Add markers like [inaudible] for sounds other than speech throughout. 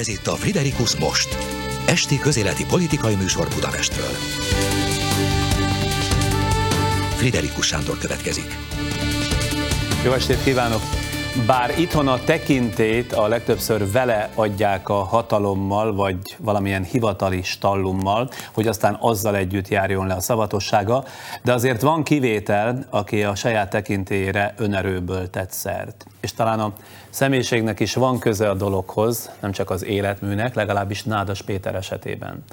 Ez itt a Friderikus Most. Esti közéleti politikai műsor Budapestről. Friderikus Sándor következik. Jó estét kívánok! Bár itthon a tekintét a legtöbbször vele adják a hatalommal, vagy valamilyen hivatali stallummal, hogy aztán azzal együtt járjon le a szavatossága, de azért van kivétel, aki a saját tekintélyére önerőből tett szert. És talán a személyiségnek is van köze a dologhoz, nem csak az életműnek, legalábbis Nádas Péter esetében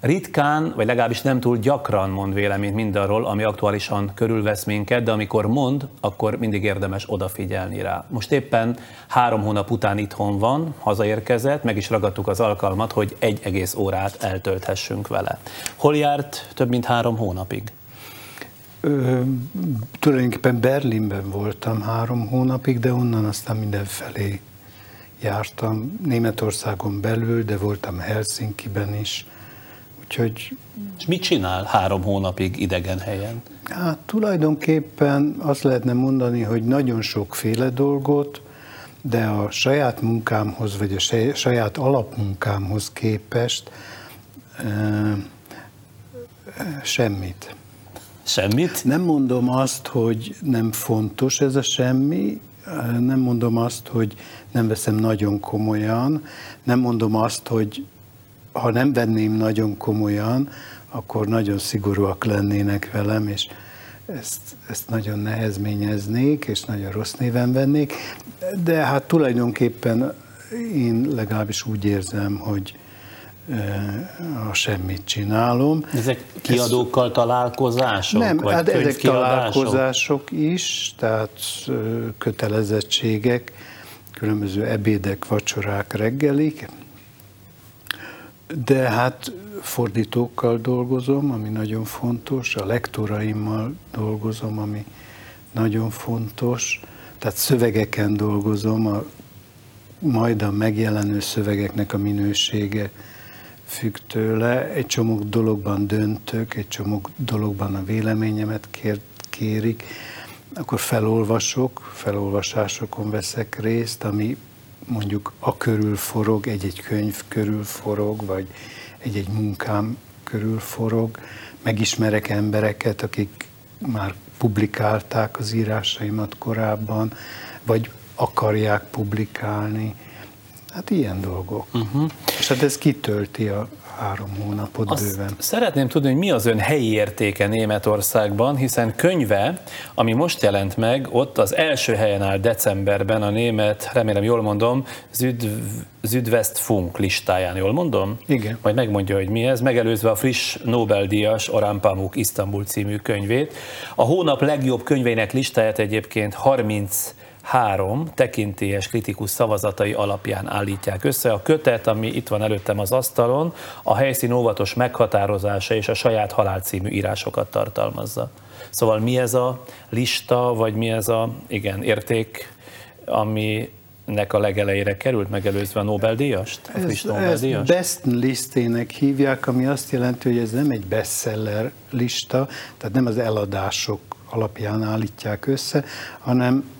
ritkán, vagy legalábbis nem túl gyakran mond véleményt mindarról, ami aktuálisan körülvesz minket, de amikor mond, akkor mindig érdemes odafigyelni rá. Most éppen három hónap után itthon van, hazaérkezett, meg is ragadtuk az alkalmat, hogy egy egész órát eltölthessünk vele. Hol járt több mint három hónapig? Ö, tulajdonképpen Berlinben voltam három hónapig, de onnan aztán mindenfelé jártam. Németországon belül, de voltam Helsinki-ben is Úgyhogy... És mit csinál három hónapig idegen helyen? Hát tulajdonképpen azt lehetne mondani, hogy nagyon sokféle dolgot, de a saját munkámhoz, vagy a saját alapmunkámhoz képest semmit. Semmit? Nem mondom azt, hogy nem fontos ez a semmi, nem mondom azt, hogy nem veszem nagyon komolyan, nem mondom azt, hogy ha nem venném nagyon komolyan, akkor nagyon szigorúak lennének velem, és ezt, ezt nagyon nehezményeznék, és nagyon rossz néven vennék, de hát tulajdonképpen én legalábbis úgy érzem, hogy a semmit csinálom. Ezek kiadókkal Ez, találkozások? Nem, vagy hát ezek találkozások is, tehát kötelezettségek, különböző ebédek, vacsorák, reggelik, de hát fordítókkal dolgozom, ami nagyon fontos, a lektoraimmal dolgozom, ami nagyon fontos, tehát szövegeken dolgozom, a majd a megjelenő szövegeknek a minősége függ tőle. Egy csomó dologban döntök, egy csomó dologban a véleményemet kér, kérik, akkor felolvasok, felolvasásokon veszek részt, ami mondjuk a körül forog, egy-egy könyv körül forog, vagy egy-egy munkám körül forog. Megismerek embereket, akik már publikálták az írásaimat korábban, vagy akarják publikálni. Hát ilyen dolgok. Uh-huh. És hát ez kitölti a, három hónapot Azt bőven. Szeretném tudni, hogy mi az ön helyi értéke Németországban, hiszen könyve, ami most jelent meg, ott az első helyen áll decemberben a német, remélem jól mondom, Süd, Südwestfunk listáján, jól mondom? Igen. Majd megmondja, hogy mi ez, megelőzve a friss Nobel-díjas Orán Pamuk Isztambul című könyvét. A hónap legjobb könyveinek listáját egyébként 30 három tekintélyes kritikus szavazatai alapján állítják össze. A kötet, ami itt van előttem az asztalon, a helyszín óvatos meghatározása és a saját halál című írásokat tartalmazza. Szóval mi ez a lista, vagy mi ez a, igen, érték, ami nek a legelejére került, megelőzve a Nobel-díjast? A ez, Nobel-díjast? Best listének hívják, ami azt jelenti, hogy ez nem egy bestseller lista, tehát nem az eladások alapján állítják össze, hanem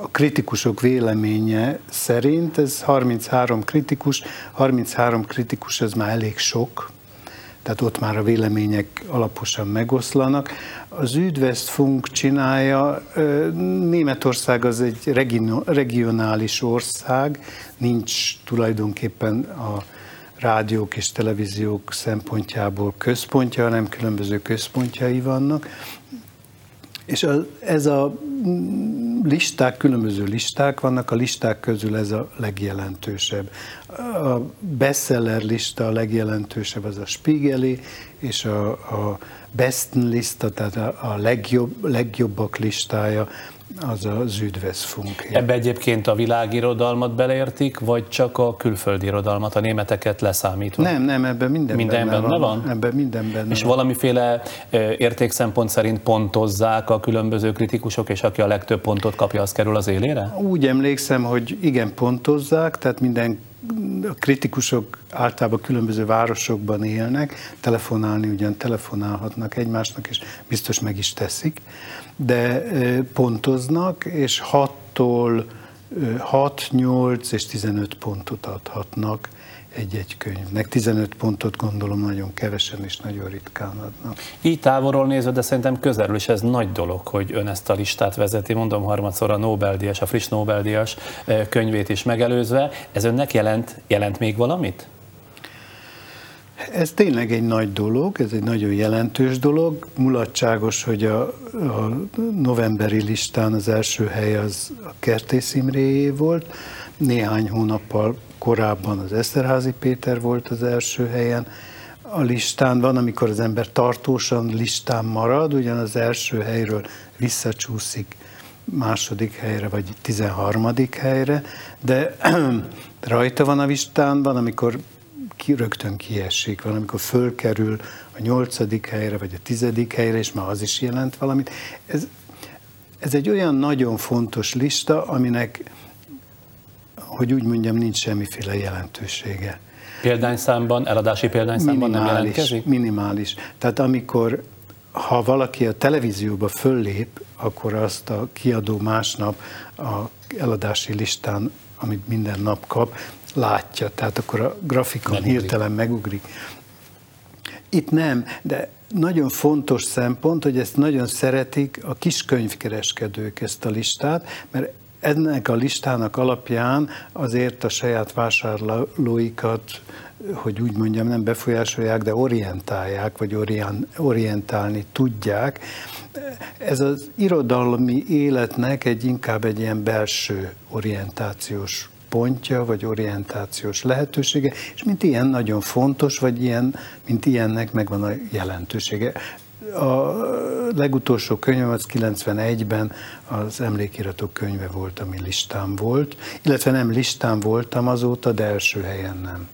a kritikusok véleménye szerint, ez 33 kritikus, 33 kritikus ez már elég sok, tehát ott már a vélemények alaposan megoszlanak. Az Üdvesztfunk csinálja, Németország az egy regionális ország, nincs tulajdonképpen a rádiók és televíziók szempontjából központja, hanem különböző központjai vannak. És ez a listák, különböző listák vannak, a listák közül ez a legjelentősebb. A bestseller lista a legjelentősebb, az a Spiegeli, és a, a Besten lista, tehát a, legjobb, legjobbak listája, az az üdveszfunk. Ebbe egyébként a világirodalmat beleértik, vagy csak a külföldi irodalmat, a németeket leszámítva? Nem, nem, ebben minden, minden benne, benne van. van. Ebben minden benne És van. valamiféle értékszempont szerint pontozzák a különböző kritikusok, és aki a legtöbb pontot kapja, az kerül az élére? Úgy emlékszem, hogy igen, pontozzák, tehát minden a kritikusok általában különböző városokban élnek, telefonálni ugyan telefonálhatnak egymásnak, és biztos meg is teszik, de pontoznak, és hattól 6, 8 és 15 pontot adhatnak egy-egy könyvnek. 15 pontot gondolom nagyon kevesen és nagyon ritkán adnak. Így távolról nézve, de szerintem közelről is ez nagy dolog, hogy ön ezt a listát vezeti, mondom harmadszor a Nobel-díjas, a friss Nobel-díjas könyvét is megelőzve. Ez önnek jelent, jelent még valamit? Ez tényleg egy nagy dolog, ez egy nagyon jelentős dolog. Mulatságos, hogy a, a novemberi listán az első hely az a Kertész Imréjé volt, néhány hónappal korábban az Eszterházi Péter volt az első helyen, a listán van, amikor az ember tartósan listán marad, ugyan az első helyről visszacsúszik második helyre, vagy tizenharmadik helyre, de [clears throat] rajta van a listán, van, amikor ki, rögtön kiesik, van, amikor fölkerül a nyolcadik helyre, vagy a tizedik helyre, és már az is jelent valamit. Ez, ez egy olyan nagyon fontos lista, aminek, hogy úgy mondjam, nincs semmiféle jelentősége. Példányszámban, eladási példányszámban minimális, nem jelentkezik? Minimális. Tehát amikor, ha valaki a televízióba föllép, akkor azt a kiadó másnap a eladási listán, amit minden nap kap, látja, tehát akkor a grafikon megugrik. hirtelen megugrik. Itt nem, de nagyon fontos szempont, hogy ezt nagyon szeretik a kiskönyvkereskedők ezt a listát, mert ennek a listának alapján azért a saját vásárlóikat, hogy úgy mondjam, nem befolyásolják, de orientálják, vagy orientálni tudják. Ez az irodalmi életnek egy inkább egy ilyen belső orientációs pontja, vagy orientációs lehetősége, és mint ilyen nagyon fontos, vagy ilyen, mint ilyennek megvan a jelentősége. A legutolsó könyvem az 91-ben az emlékiratok könyve volt, ami listám volt, illetve nem listám voltam azóta, de első helyen nem.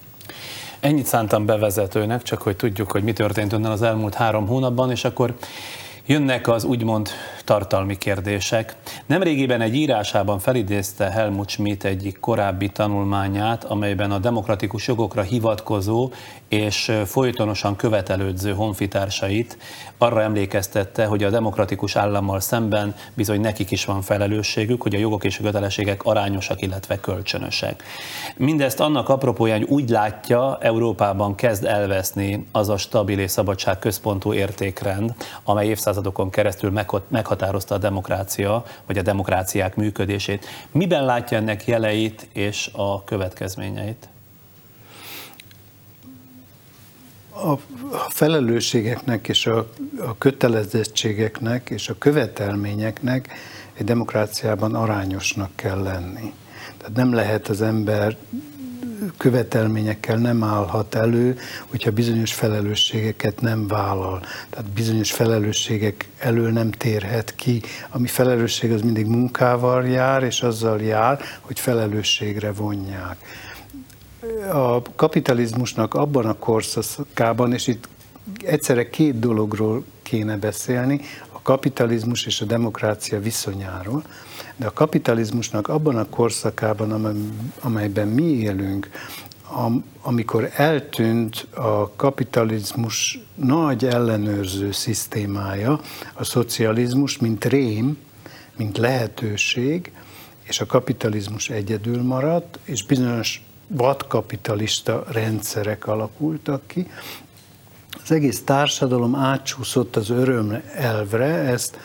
Ennyit szántam bevezetőnek, csak hogy tudjuk, hogy mi történt önnel az elmúlt három hónapban, és akkor jönnek az úgymond tartalmi kérdések. Nemrégiben egy írásában felidézte Helmut Schmidt egyik korábbi tanulmányát, amelyben a demokratikus jogokra hivatkozó és folytonosan követelődző honfitársait arra emlékeztette, hogy a demokratikus állammal szemben bizony nekik is van felelősségük, hogy a jogok és a kötelességek arányosak, illetve kölcsönösek. Mindezt annak apropóján úgy látja, Európában kezd elveszni az a stabil és szabadság központú értékrend, amely évszázadokon keresztül meghatározta a demokrácia, vagy a demokráciák működését. Miben látja ennek jeleit és a következményeit? a felelősségeknek és a, kötelezettségeknek és a követelményeknek egy demokráciában arányosnak kell lenni. Tehát nem lehet az ember követelményekkel nem állhat elő, hogyha bizonyos felelősségeket nem vállal. Tehát bizonyos felelősségek elől nem térhet ki. Ami felelősség az mindig munkával jár, és azzal jár, hogy felelősségre vonják a kapitalizmusnak abban a korszakában, és itt egyszerre két dologról kéne beszélni, a kapitalizmus és a demokrácia viszonyáról, de a kapitalizmusnak abban a korszakában, amelyben mi élünk, amikor eltűnt a kapitalizmus nagy ellenőrző szisztémája, a szocializmus, mint rém, mint lehetőség, és a kapitalizmus egyedül maradt, és bizonyos vadkapitalista rendszerek alakultak ki. Az egész társadalom átsúszott az öröm elvre, ezt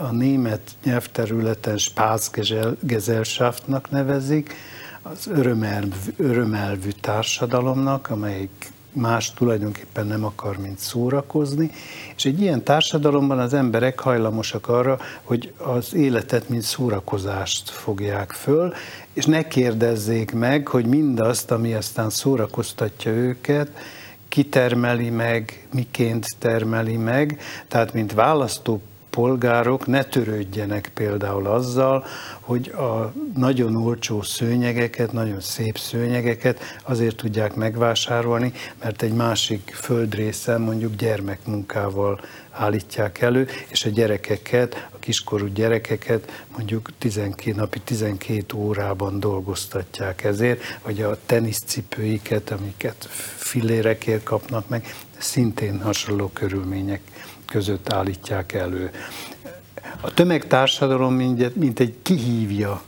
a német nyelvterületen Spaßgesellschaftnak nevezik, az örömelvű, örömelvű társadalomnak, amelyik más tulajdonképpen nem akar, mint szórakozni, és egy ilyen társadalomban az emberek hajlamosak arra, hogy az életet, mint szórakozást fogják föl, és ne kérdezzék meg, hogy mindazt, ami aztán szórakoztatja őket, kitermeli meg, miként termeli meg, tehát mint választó polgárok ne törődjenek például azzal, hogy a nagyon olcsó szőnyegeket, nagyon szép szőnyegeket azért tudják megvásárolni, mert egy másik földrészen mondjuk gyermekmunkával állítják elő, és a gyerekeket, a kiskorú gyerekeket mondjuk 12, napi 12 órában dolgoztatják ezért, vagy a teniszcipőiket, amiket filérekért kapnak meg, szintén hasonló körülmények között állítják elő. A tömegtársadalom mint egy kihívja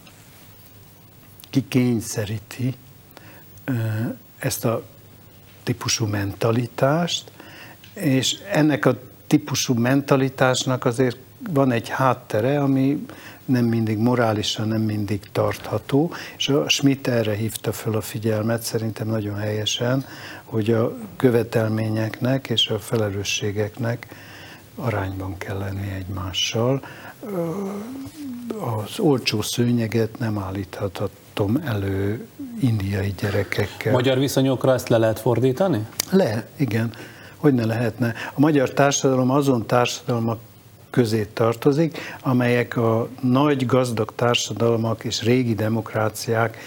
kikényszeríti ezt a típusú mentalitást, és ennek a típusú mentalitásnak azért van egy háttere, ami nem mindig morálisan, nem mindig tartható, és a Schmidt erre hívta föl a figyelmet, szerintem nagyon helyesen, hogy a követelményeknek és a felelősségeknek arányban kell lenni egymással. Az olcsó szőnyeget nem állíthatom elő indiai gyerekekkel. Magyar viszonyokra ezt le lehet fordítani? Le, igen. Hogy ne lehetne. A magyar társadalom azon társadalmak közé tartozik, amelyek a nagy gazdag társadalmak és régi demokráciák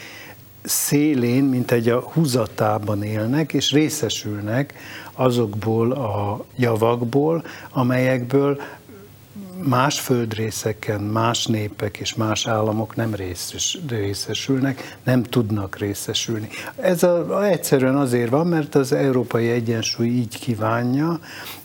szélén, mint egy a húzatában élnek, és részesülnek azokból a javakból, amelyekből más földrészeken más népek és más államok nem részes, részesülnek, nem tudnak részesülni. Ez a, egyszerűen azért van, mert az európai egyensúly így kívánja,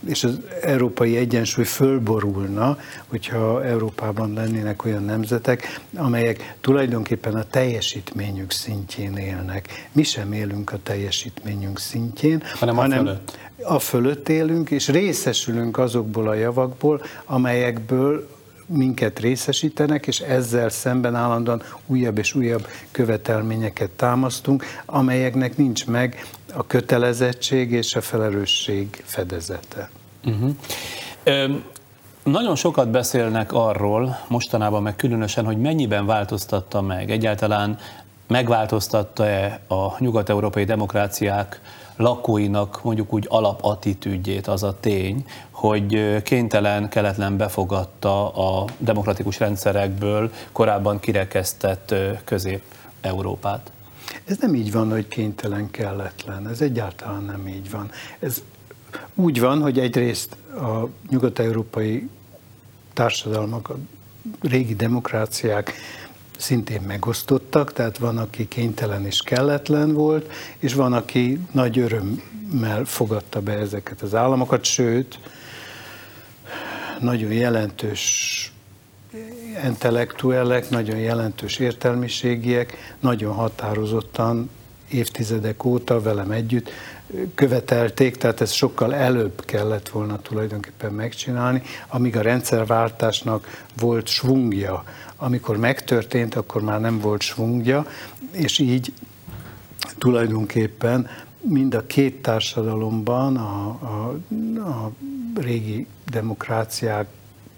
és az európai egyensúly fölborulna, hogyha Európában lennének olyan nemzetek, amelyek tulajdonképpen a teljesítményük szintjén élnek. Mi sem élünk a teljesítményünk szintjén, hanem, hanem a fölött a fölött élünk, és részesülünk azokból a javakból, amelyekből minket részesítenek, és ezzel szemben állandóan újabb és újabb követelményeket támasztunk, amelyeknek nincs meg a kötelezettség és a felelősség fedezete. Uh-huh. Ö, nagyon sokat beszélnek arról, mostanában meg különösen, hogy mennyiben változtatta meg, egyáltalán megváltoztatta-e a nyugat-európai demokráciák lakóinak mondjuk úgy alapattitűdjét az a tény, hogy kénytelen, keletlen befogadta a demokratikus rendszerekből korábban kirekesztett közép-európát. Ez nem így van, hogy kénytelen, kelletlen. Ez egyáltalán nem így van. Ez úgy van, hogy egyrészt a nyugat-európai társadalmak, a régi demokráciák szintén megosztottak, tehát van, aki kénytelen és kelletlen volt, és van, aki nagy örömmel fogadta be ezeket az államokat, sőt, nagyon jelentős intellektuellek, nagyon jelentős értelmiségiek, nagyon határozottan évtizedek óta velem együtt követelték, tehát ez sokkal előbb kellett volna tulajdonképpen megcsinálni, amíg a rendszerváltásnak volt svungja. Amikor megtörtént, akkor már nem volt svungja, és így tulajdonképpen mind a két társadalomban, a, a, a régi demokráciák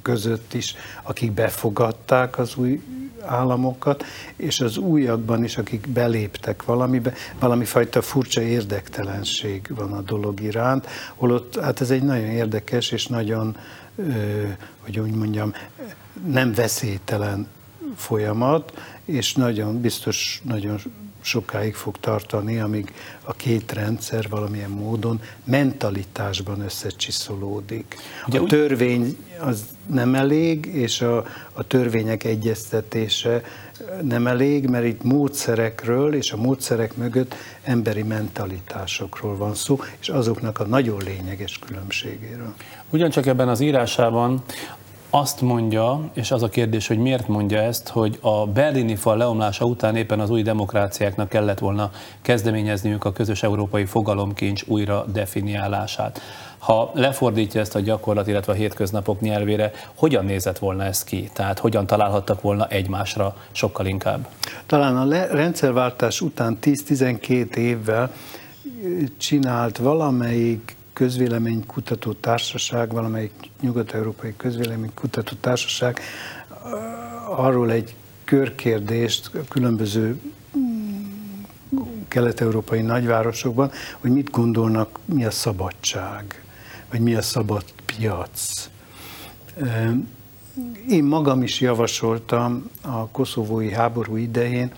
között is, akik befogadták az új államokat, és az újakban is, akik beléptek valamibe, valami fajta furcsa érdektelenség van a dolog iránt, holott hát ez egy nagyon érdekes és nagyon, hogy úgy mondjam, nem veszélytelen folyamat, és nagyon biztos, nagyon sokáig fog tartani, amíg a két rendszer valamilyen módon mentalitásban összecsiszolódik. Ugye a törvény az nem elég, és a, a törvények egyeztetése nem elég, mert itt módszerekről és a módszerek mögött emberi mentalitásokról van szó, és azoknak a nagyon lényeges különbségéről. Ugyancsak ebben az írásában azt mondja, és az a kérdés, hogy miért mondja ezt, hogy a berlini fal leomlása után éppen az új demokráciáknak kellett volna kezdeményezniük a közös európai fogalomkincs újra definiálását. Ha lefordítja ezt a gyakorlat, illetve a hétköznapok nyelvére, hogyan nézett volna ez ki? Tehát hogyan találhattak volna egymásra sokkal inkább? Talán a rendszerváltás után 10-12 évvel csinált valamelyik közvéleménykutató társaság, valamelyik nyugat-európai közvéleménykutató társaság arról egy körkérdést különböző kelet-európai nagyvárosokban, hogy mit gondolnak, mi a szabadság, vagy mi a szabad piac. Én magam is javasoltam a koszovói háború idején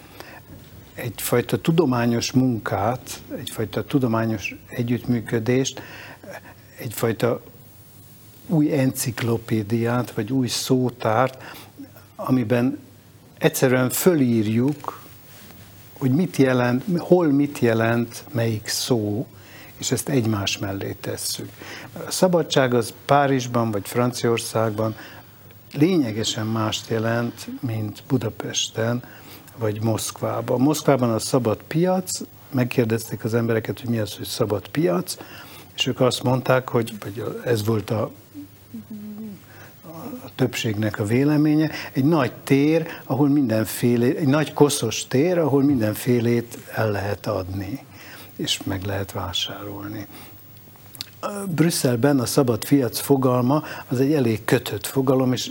egyfajta tudományos munkát, egyfajta tudományos együttműködést, egyfajta új enciklopédiát, vagy új szótárt, amiben egyszerűen fölírjuk, hogy mit jelent, hol mit jelent melyik szó, és ezt egymás mellé tesszük. A szabadság az Párizsban vagy Franciaországban lényegesen mást jelent, mint Budapesten, vagy Moszkvában. Moszkvában a szabad piac, megkérdezték az embereket, hogy mi az, hogy szabad piac, és ők azt mondták, hogy vagy ez volt a, a többségnek a véleménye, egy nagy tér, ahol mindenféle, egy nagy koszos tér, ahol mindenfélét el lehet adni, és meg lehet vásárolni. Brüsszelben a szabad fiac fogalma az egy elég kötött fogalom, és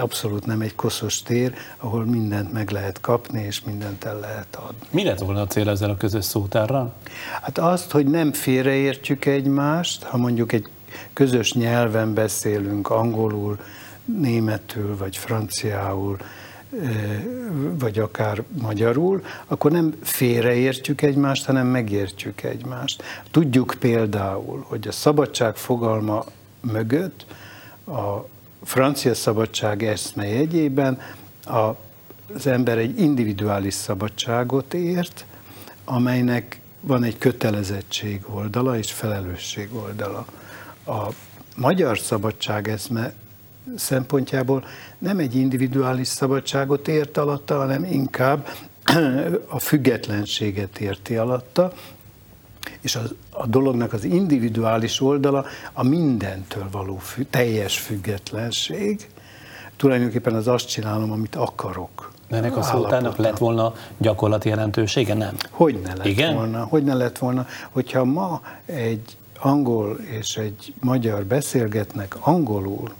abszolút nem egy koszos tér, ahol mindent meg lehet kapni, és mindent el lehet adni. Mi lett volna a cél ezzel a közös szótárral? Hát azt, hogy nem félreértjük egymást, ha mondjuk egy közös nyelven beszélünk, angolul, németül vagy franciául, vagy akár magyarul, akkor nem félreértjük egymást, hanem megértjük egymást. Tudjuk például, hogy a szabadság fogalma mögött a francia szabadság eszme jegyében a, az ember egy individuális szabadságot ért, amelynek van egy kötelezettség oldala és felelősség oldala. A magyar szabadság eszme szempontjából nem egy individuális szabadságot ért alatta, hanem inkább [clears throat] a függetlenséget érti alatta, és a, a dolognak az individuális oldala a mindentől való fü, teljes függetlenség. Tulajdonképpen az azt csinálom, amit akarok. De ennek a szótának lett volna gyakorlati jelentősége, nem? Hogy ne lett Igen? volna? Hogy ne lett volna, hogyha ma egy angol és egy magyar beszélgetnek angolul,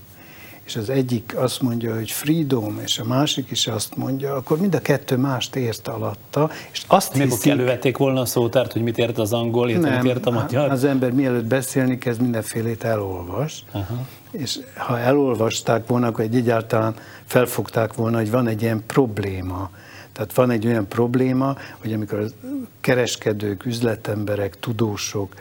és az egyik azt mondja, hogy freedom, és a másik is azt mondja, akkor mind a kettő mást ért alatta, és azt Mikor hiszik... elővették volna a szótárt, hogy mit ért az angol, illetve Nem, mit ért a magyar? az ember mielőtt beszélni kezd, mindenfélét elolvas, Aha. és ha elolvasták volna, akkor egy egyáltalán felfogták volna, hogy van egy ilyen probléma. Tehát van egy olyan probléma, hogy amikor a kereskedők, üzletemberek, tudósok,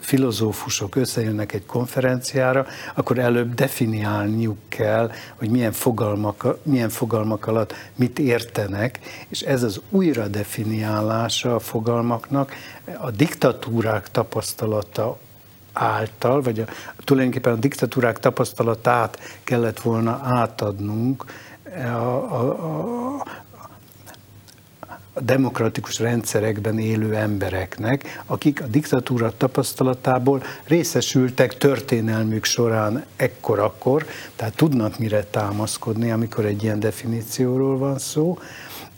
filozófusok összejönnek egy konferenciára, akkor előbb definiálniuk kell, hogy milyen fogalmak, milyen fogalmak alatt mit értenek, és ez az újra definiálása a fogalmaknak a diktatúrák tapasztalata által, vagy a, tulajdonképpen a diktatúrák tapasztalatát kellett volna átadnunk a, a, a, a demokratikus rendszerekben élő embereknek, akik a diktatúra tapasztalatából részesültek történelmük során ekkor-akkor, tehát tudnak mire támaszkodni, amikor egy ilyen definícióról van szó,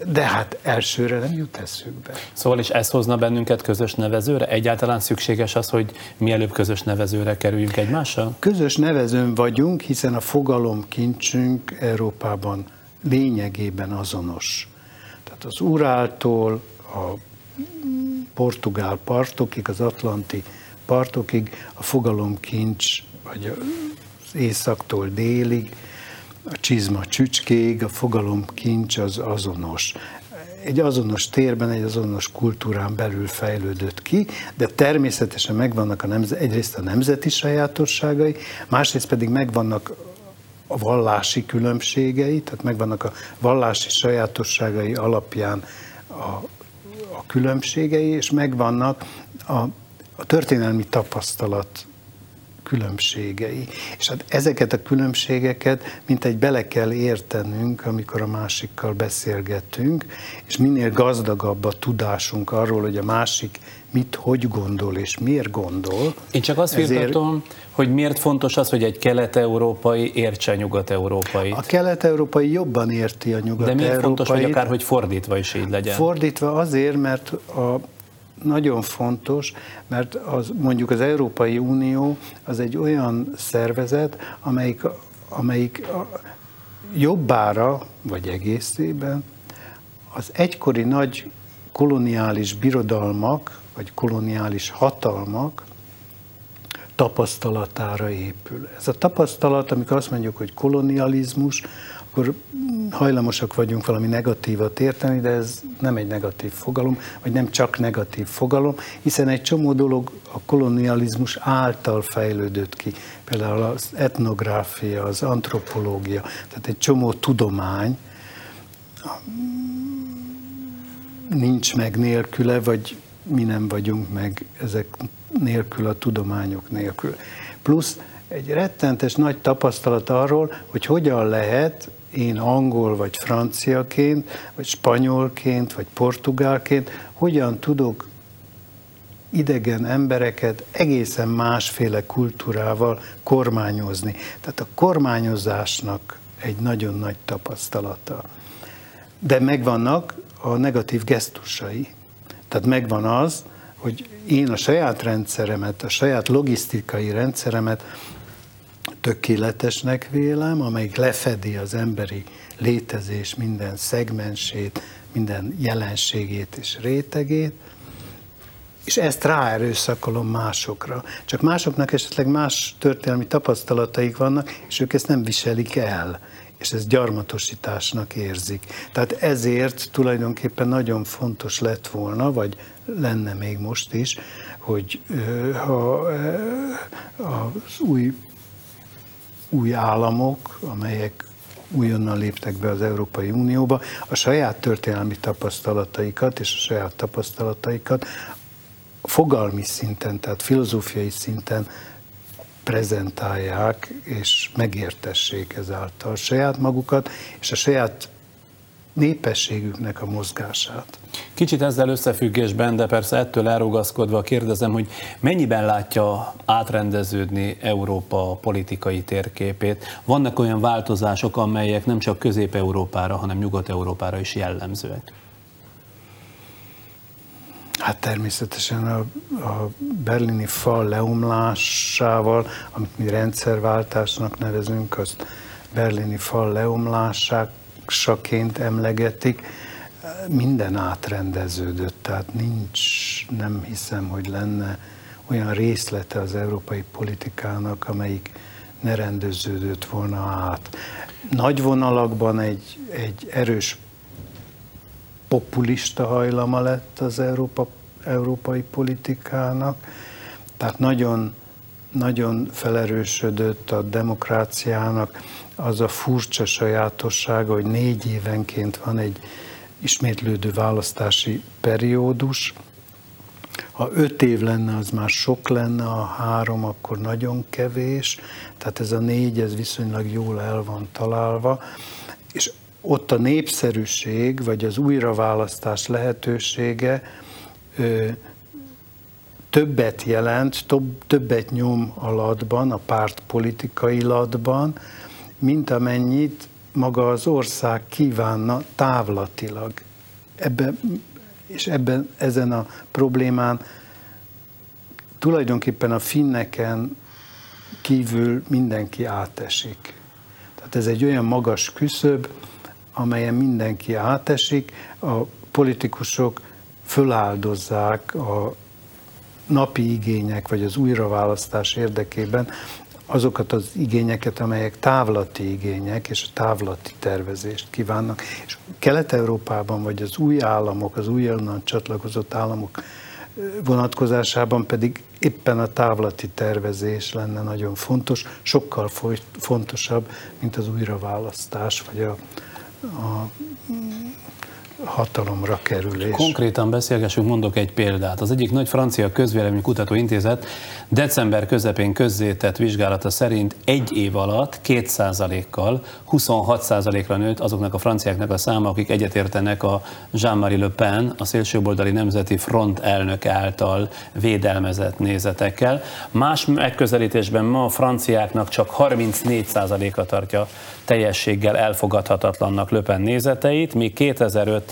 de hát elsőre nem jut eszükbe. Szóval is ez hozna bennünket közös nevezőre? Egyáltalán szükséges az, hogy mielőbb közös nevezőre kerüljünk egymással? Közös nevezőn vagyunk, hiszen a fogalom kincsünk Európában lényegében azonos. Tehát az Uráltól a portugál partokig, az atlanti partokig a fogalom kincs, vagy az északtól délig, a csizma csücskéig, a fogalom kincs az azonos. Egy azonos térben, egy azonos kultúrán belül fejlődött ki, de természetesen megvannak a nemze, egyrészt a nemzeti sajátosságai, másrészt pedig megvannak a vallási különbségei, tehát megvannak a vallási sajátosságai alapján a, a különbségei, és megvannak a, a történelmi tapasztalat különbségei. És hát ezeket a különbségeket mint egy bele kell értenünk, amikor a másikkal beszélgetünk, és minél gazdagabb a tudásunk arról, hogy a másik mit, hogy gondol és miért gondol. Én csak azt ezért... firtatom, hogy miért fontos az, hogy egy kelet-európai értse nyugat-európait. A kelet-európai jobban érti a nyugat-európait. De miért fontos, hogy akár hogy fordítva is így legyen? Fordítva azért, mert a nagyon fontos, mert az, mondjuk az Európai Unió az egy olyan szervezet, amelyik, amelyik jobbára, vagy egészében az egykori nagy koloniális birodalmak, vagy koloniális hatalmak tapasztalatára épül. Ez a tapasztalat, amikor azt mondjuk, hogy kolonializmus, akkor hajlamosak vagyunk valami negatívat érteni, de ez nem egy negatív fogalom, vagy nem csak negatív fogalom, hiszen egy csomó dolog a kolonializmus által fejlődött ki. Például az etnográfia, az antropológia, tehát egy csomó tudomány nincs meg nélküle, vagy mi nem vagyunk meg ezek nélkül, a tudományok nélkül. Plusz egy rettentes nagy tapasztalat arról, hogy hogyan lehet én angol vagy franciaként, vagy spanyolként, vagy portugálként hogyan tudok idegen embereket egészen másféle kultúrával kormányozni. Tehát a kormányozásnak egy nagyon nagy tapasztalata. De megvannak a negatív gesztusai. Tehát megvan az, hogy én a saját rendszeremet, a saját logisztikai rendszeremet tökéletesnek vélem, amelyik lefedi az emberi létezés minden szegmensét, minden jelenségét és rétegét, és ezt ráerőszakolom másokra. Csak másoknak esetleg más történelmi tapasztalataik vannak, és ők ezt nem viselik el, és ezt gyarmatosításnak érzik. Tehát ezért tulajdonképpen nagyon fontos lett volna, vagy lenne még most is, hogy ha az új, új államok, amelyek újonnan léptek be az Európai Unióba, a saját történelmi tapasztalataikat és a saját tapasztalataikat fogalmi szinten, tehát filozófiai szinten prezentálják és megértessék ezáltal saját magukat és a saját népességüknek a mozgását. Kicsit ezzel összefüggésben, de persze ettől elrugaszkodva kérdezem, hogy mennyiben látja átrendeződni Európa politikai térképét? Vannak olyan változások, amelyek nem csak Közép-Európára, hanem Nyugat-Európára is jellemzőek? Hát természetesen a, a berlini fal leomlásával, amit mi rendszerváltásnak nevezünk, azt berlini fal leomlásásaként emlegetik, minden átrendeződött, tehát nincs, nem hiszem, hogy lenne olyan részlete az európai politikának, amelyik ne rendeződött volna át. Nagy vonalakban egy, egy erős populista hajlama lett az Európa, európai politikának, tehát nagyon, nagyon felerősödött a demokráciának az a furcsa sajátossága, hogy négy évenként van egy ismétlődő választási periódus. Ha öt év lenne, az már sok lenne, a három akkor nagyon kevés, tehát ez a négy, ez viszonylag jól el van találva, és ott a népszerűség, vagy az újraválasztás lehetősége ö, többet jelent, több, többet nyom a latban, a párt politikai latban, mint amennyit maga az ország kívánna távlatilag. Ebben, és ebben, ezen a problémán tulajdonképpen a finneken kívül mindenki átesik. Tehát ez egy olyan magas küszöb, amelyen mindenki átesik, a politikusok föláldozzák a napi igények vagy az újraválasztás érdekében azokat az igényeket, amelyek távlati igények és távlati tervezést kívánnak. És Kelet-Európában vagy az új államok, az újonnan csatlakozott államok vonatkozásában pedig éppen a távlati tervezés lenne nagyon fontos, sokkal fontosabb, mint az újraválasztás vagy a, a hatalomra kerülés. Konkrétan beszélgessünk, mondok egy példát. Az egyik nagy francia közvéleménykutató intézet december közepén közzétett vizsgálata szerint egy év alatt 2%-kal 26%-ra nőtt azoknak a franciáknak a száma, akik egyetértenek a Jean-Marie Le Pen, a szélsőboldali nemzeti front elnök által védelmezett nézetekkel. Más megközelítésben ma a franciáknak csak 34%-a tartja teljességgel elfogadhatatlannak Le Pen nézeteit, míg 2005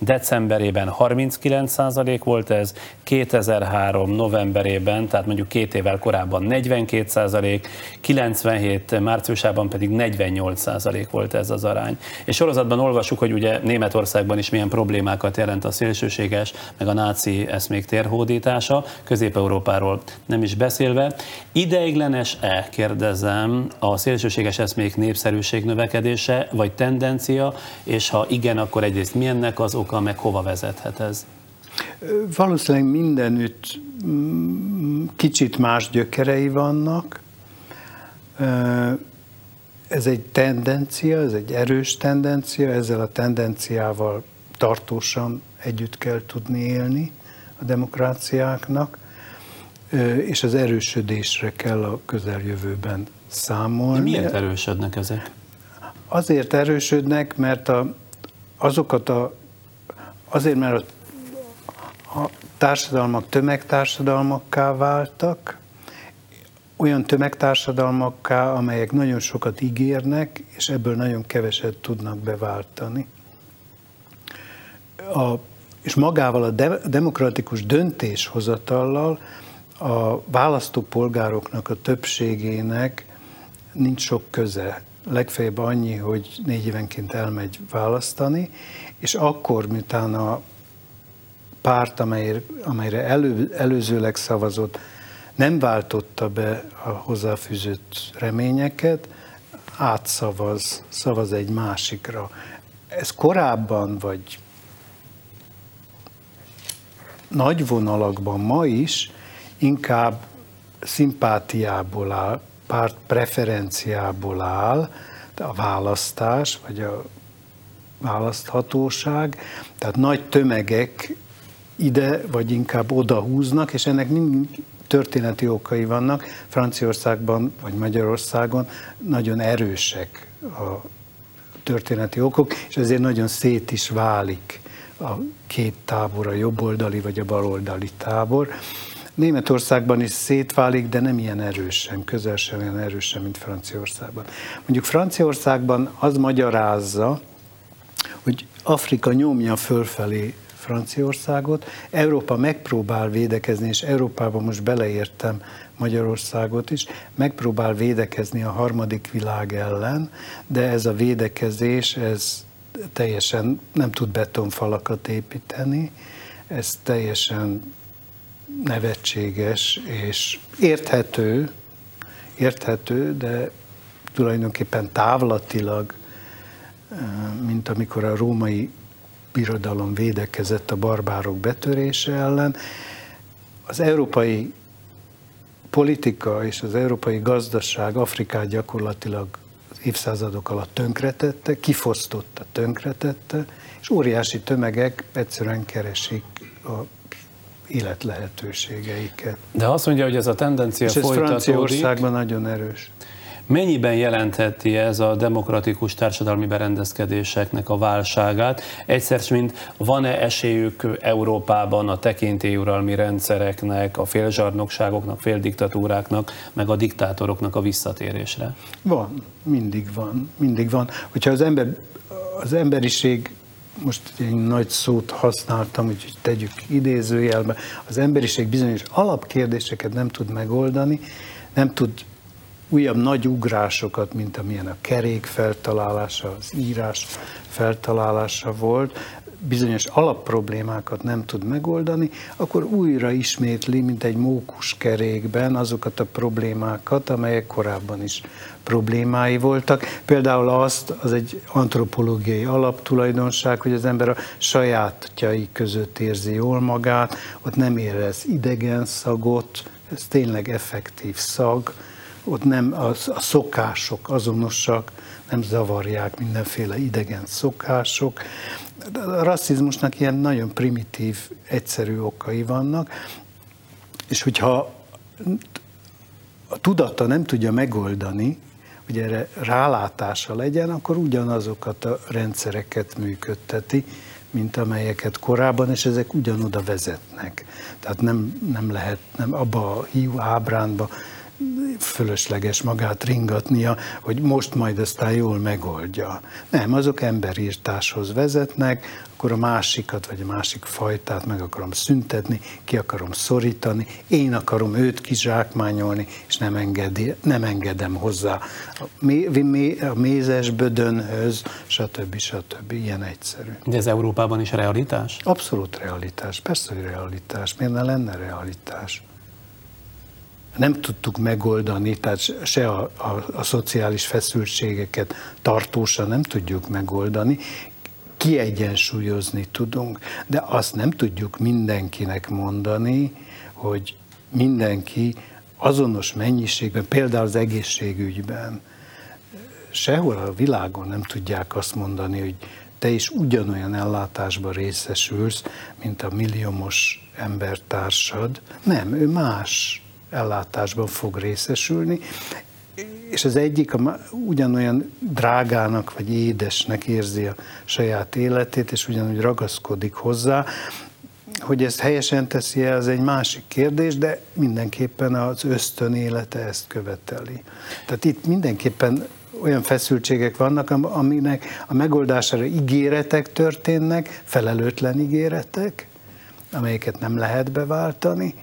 decemberében 39% volt ez, 2003 novemberében, tehát mondjuk két évvel korábban 42%, 97 márciusában pedig 48% volt ez az arány. És sorozatban olvasjuk, hogy ugye Németországban is milyen problémákat jelent a szélsőséges, meg a náci eszmék térhódítása, Közép-Európáról nem is beszélve. Ideiglenes-e, kérdezem, a szélsőséges eszmék népszerűség növekedése, vagy tendencia, és ha igen, akkor egyrészt milyennek az oka, meg hova vezethet ez? Valószínűleg mindenütt mm, kicsit más gyökerei vannak. Ez egy tendencia, ez egy erős tendencia, ezzel a tendenciával tartósan együtt kell tudni élni a demokráciáknak, és az erősödésre kell a közeljövőben számolni. De miért erősödnek ezek? Azért erősödnek, mert a, azokat a, azért, mert a, társadalmak tömegtársadalmakká váltak, olyan tömegtársadalmakká, amelyek nagyon sokat ígérnek, és ebből nagyon keveset tudnak beváltani. A, és magával a de, demokratikus döntéshozatallal a választópolgároknak a többségének nincs sok köze. Legfeljebb annyi, hogy négy évenként elmegy választani, és akkor, miután a párt, amelyre, amelyre elő, előzőleg szavazott, nem váltotta be a hozzáfűzött reményeket, átszavaz, szavaz egy másikra. Ez korábban, vagy nagy vonalakban ma is inkább szimpátiából áll, párt preferenciából áll, a választás, vagy a választhatóság, tehát nagy tömegek ide, vagy inkább oda húznak, és ennek mind történeti okai vannak. Franciaországban, vagy Magyarországon nagyon erősek a történeti okok, és ezért nagyon szét is válik a két tábor, a jobboldali vagy a baloldali tábor. Németországban is szétválik, de nem ilyen erősen, közel sem olyan erősen, mint Franciaországban. Mondjuk Franciaországban az magyarázza, hogy Afrika nyomja fölfelé Franciaországot, Európa megpróbál védekezni, és Európában most beleértem Magyarországot is, megpróbál védekezni a harmadik világ ellen, de ez a védekezés, ez teljesen nem tud betonfalakat építeni, ez teljesen nevetséges és érthető, érthető, de tulajdonképpen távlatilag, mint amikor a római birodalom védekezett a barbárok betörése ellen. Az európai politika és az európai gazdaság Afrikát gyakorlatilag az évszázadok alatt tönkretette, kifosztotta, tönkretette, és óriási tömegek egyszerűen keresik a életlehetőségeiket. De azt mondja, hogy ez a tendencia és ez folytatódik. Franciaországban nagyon erős. Mennyiben jelentheti ez a demokratikus társadalmi berendezkedéseknek a válságát? Egyszer, mint van-e esélyük Európában a tekintélyuralmi rendszereknek, a félzsarnokságoknak, féldiktatúráknak, meg a diktátoroknak a visszatérésre? Van, mindig van, mindig van. Hogyha az, ember, az emberiség most egy nagy szót használtam, úgyhogy tegyük idézőjelbe, az emberiség bizonyos alapkérdéseket nem tud megoldani, nem tud újabb nagy ugrásokat, mint amilyen a kerék feltalálása, az írás feltalálása volt, bizonyos alapproblémákat nem tud megoldani, akkor újra ismétli, mint egy mókus kerékben azokat a problémákat, amelyek korábban is problémái voltak. Például azt, az egy antropológiai alaptulajdonság, hogy az ember a sajátjai között érzi jól magát, ott nem érez idegen szagot, ez tényleg effektív szag, ott nem a, a szokások azonosak, nem zavarják mindenféle idegen szokások. A rasszizmusnak ilyen nagyon primitív, egyszerű okai vannak, és hogyha a tudata nem tudja megoldani, hogy erre rálátása legyen, akkor ugyanazokat a rendszereket működteti, mint amelyeket korábban, és ezek ugyanoda vezetnek. Tehát nem, nem lehet nem abba a hiú ábránba fölösleges magát ringatnia, hogy most majd aztán jól megoldja. Nem, azok emberírtáshoz vezetnek, akkor a másikat, vagy a másik fajtát meg akarom szüntetni, ki akarom szorítani, én akarom őt kizsákmányolni, és nem, engedi, nem engedem hozzá a, mé, mé, a mézes bödönhöz, stb. stb. Ilyen egyszerű. De ez Európában is realitás? Abszolút realitás, persze, hogy realitás. Miért ne lenne realitás? Nem tudtuk megoldani, tehát se a, a, a szociális feszültségeket tartósan nem tudjuk megoldani, kiegyensúlyozni tudunk, de azt nem tudjuk mindenkinek mondani, hogy mindenki azonos mennyiségben, például az egészségügyben, sehol a világon nem tudják azt mondani, hogy te is ugyanolyan ellátásban részesülsz, mint a milliómos embertársad. Nem, ő más ellátásban fog részesülni. és az egyik ugyanolyan drágának vagy édesnek érzi a saját életét, és ugyanúgy ragaszkodik hozzá, hogy ezt helyesen teszi el, az egy másik kérdés, de mindenképpen az ösztön élete ezt követeli. Tehát itt mindenképpen olyan feszültségek vannak, aminek a megoldására ígéretek történnek, felelőtlen ígéretek, amelyeket nem lehet beváltani,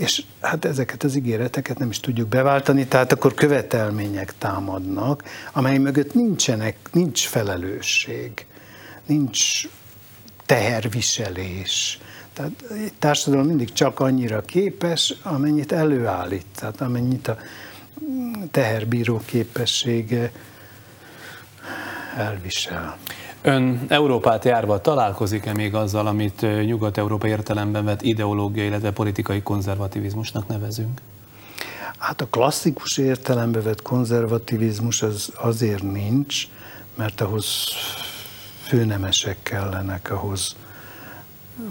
és hát ezeket az ígéreteket nem is tudjuk beváltani, tehát akkor követelmények támadnak, amely mögött nincsenek, nincs felelősség, nincs teherviselés. Tehát egy társadalom mindig csak annyira képes, amennyit előállít, tehát amennyit a teherbíró képessége elvisel. Ön Európát járva találkozik-e még azzal, amit Nyugat-Európa értelemben vett ideológiai, illetve politikai konzervativizmusnak nevezünk? Hát a klasszikus értelembe vett konzervativizmus az azért nincs, mert ahhoz főnemesek kellenek, ahhoz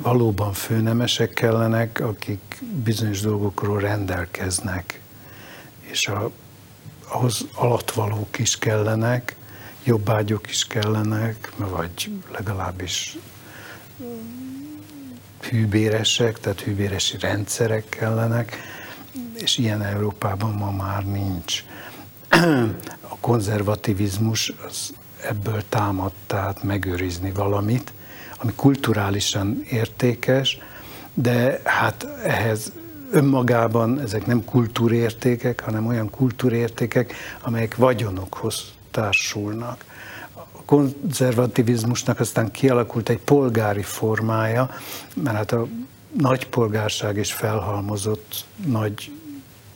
valóban főnemesek kellenek, akik bizonyos dolgokról rendelkeznek, és a, ahhoz alatvalók is kellenek, jobbágyok is kellenek, vagy legalábbis hűbéresek, tehát hűbéresi rendszerek kellenek, és ilyen Európában ma már nincs. A konzervativizmus az ebből támad, tehát megőrizni valamit, ami kulturálisan értékes, de hát ehhez önmagában ezek nem kultúrértékek, hanem olyan kultúrértékek, amelyek vagyonokhoz társulnak. A konzervativizmusnak aztán kialakult egy polgári formája, mert hát a nagy polgárság is felhalmozott nagy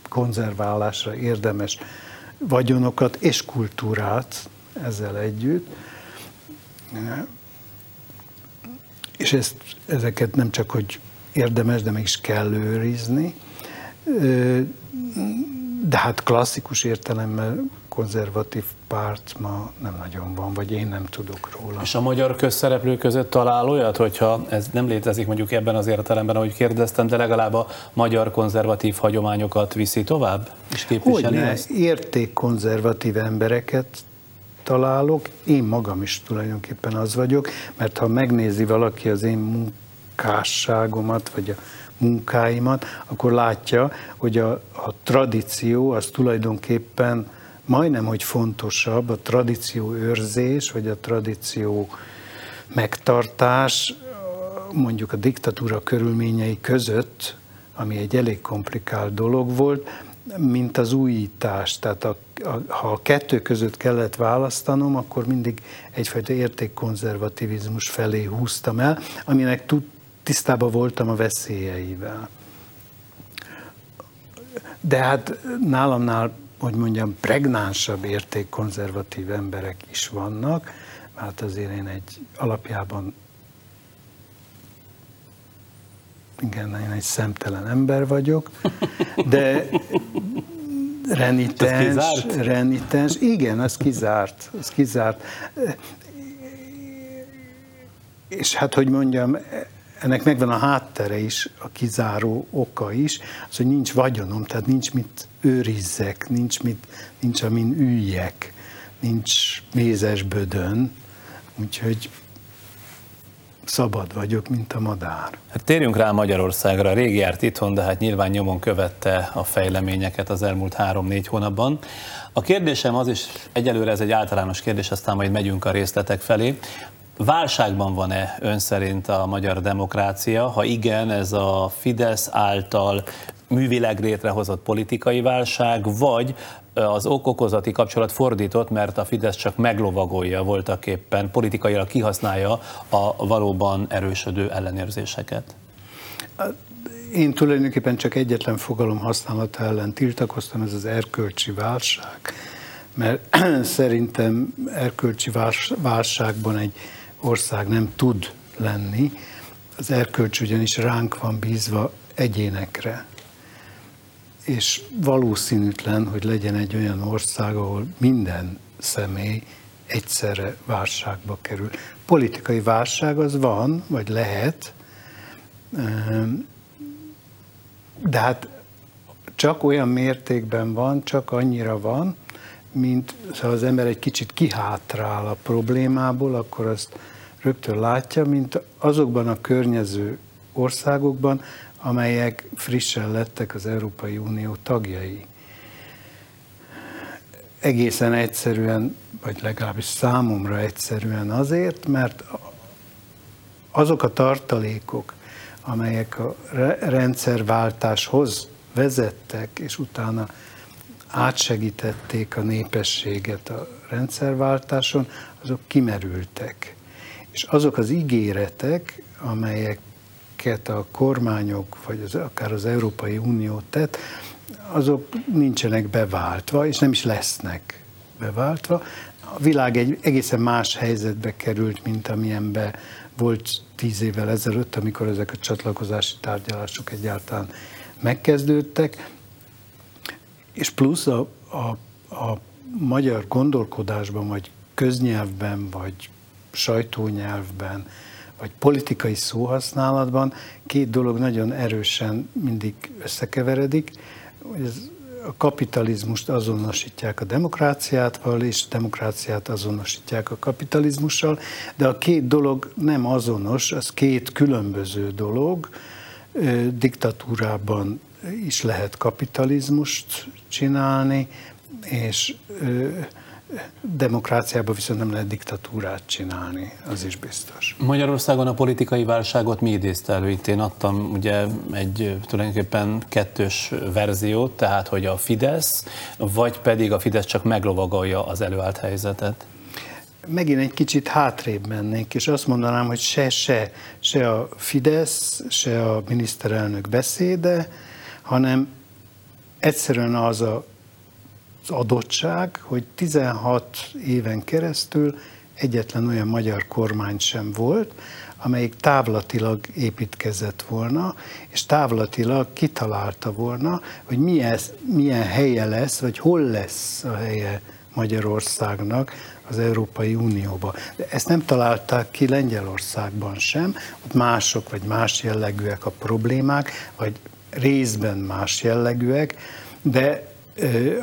konzerválásra érdemes vagyonokat és kultúrát ezzel együtt. És ezt, ezeket nem csak, hogy érdemes, de meg is kell őrizni. De hát klasszikus értelemben konzervatív párt ma nem nagyon van, vagy én nem tudok róla. És a magyar közszereplők között talál olyat, hogyha ez nem létezik mondjuk ebben az értelemben, ahogy kérdeztem, de legalább a magyar konzervatív hagyományokat viszi tovább? És képviseli Hogyne, ezt? értékkonzervatív embereket találok, én magam is tulajdonképpen az vagyok, mert ha megnézi valaki az én munkásságomat, vagy a munkáimat, akkor látja, hogy a, a tradíció az tulajdonképpen majdnem, hogy fontosabb, a tradíció őrzés, vagy a tradíció megtartás, mondjuk a diktatúra körülményei között, ami egy elég komplikált dolog volt, mint az újítás. Tehát a, a, ha a kettő között kellett választanom, akkor mindig egyfajta értékkonzervativizmus felé húztam el, aminek tud, tisztában voltam a veszélyeivel. De hát nálamnál, hogy mondjam, pregnánsabb értékkonzervatív emberek is vannak, mert azért én egy alapjában igen, én egy szemtelen ember vagyok, de [laughs] renitens, renitens, igen, az kizárt, az kizárt. És hát, hogy mondjam, ennek megvan a háttere is, a kizáró oka is, az, hogy nincs vagyonom, tehát nincs mit őrizzek, nincs, mit, nincs amin üljek, nincs mézes bödön, úgyhogy szabad vagyok, mint a madár. Hát térjünk rá Magyarországra. Rég járt itthon, de hát nyilván nyomon követte a fejleményeket az elmúlt három-négy hónapban. A kérdésem az is, egyelőre ez egy általános kérdés, aztán majd megyünk a részletek felé. Válságban van-e ön szerint a magyar demokrácia? Ha igen, ez a Fidesz által művileg létrehozott politikai válság, vagy az okokozati kapcsolat fordított, mert a Fidesz csak meglovagolja voltak éppen, politikailag kihasználja a valóban erősödő ellenérzéseket? Én tulajdonképpen csak egyetlen fogalom használata ellen tiltakoztam, ez az erkölcsi válság, mert [clears throat] szerintem erkölcsi válságban egy ország nem tud lenni, az erkölcs ugyanis ránk van bízva egyénekre, és valószínűtlen, hogy legyen egy olyan ország, ahol minden személy egyszerre válságba kerül. Politikai válság az van, vagy lehet, ehm, de hát csak olyan mértékben van, csak annyira van, mint ha az ember egy kicsit kihátrál a problémából, akkor azt rögtön látja, mint azokban a környező országokban, amelyek frissen lettek az Európai Unió tagjai. Egészen egyszerűen, vagy legalábbis számomra egyszerűen azért, mert azok a tartalékok, amelyek a rendszerváltáshoz vezettek, és utána átsegítették a népességet a rendszerváltáson, azok kimerültek. És azok az ígéretek, amelyeket a kormányok, vagy az, akár az Európai Unió tett, azok nincsenek beváltva, és nem is lesznek beváltva. A világ egy egészen más helyzetbe került, mint amilyenbe volt tíz évvel ezelőtt, amikor ezek a csatlakozási tárgyalások egyáltalán megkezdődtek, és plusz a, a, a magyar gondolkodásban, vagy köznyelvben, vagy sajtónyelvben, vagy politikai szóhasználatban két dolog nagyon erősen mindig összekeveredik. Ez a kapitalizmust azonosítják a demokráciával, és a demokráciát azonosítják a kapitalizmussal, de a két dolog nem azonos, az két különböző dolog. Diktatúrában is lehet kapitalizmust csinálni, és demokráciában viszont nem lehet diktatúrát csinálni, az is biztos. Magyarországon a politikai válságot mi idézte elő? Itt én adtam ugye egy tulajdonképpen kettős verziót, tehát hogy a Fidesz, vagy pedig a Fidesz csak meglovagolja az előállt helyzetet? Megint egy kicsit hátrébb mennénk, és azt mondanám, hogy se, se, se a Fidesz, se a miniszterelnök beszéde, hanem egyszerűen az a az adottság, hogy 16 éven keresztül egyetlen olyan magyar kormány sem volt, amelyik távlatilag építkezett volna, és távlatilag kitalálta volna, hogy milyen, milyen helye lesz, vagy hol lesz a helye Magyarországnak az Európai Unióba. De ezt nem találták ki Lengyelországban sem, ott mások vagy más jellegűek a problémák, vagy részben más jellegűek, de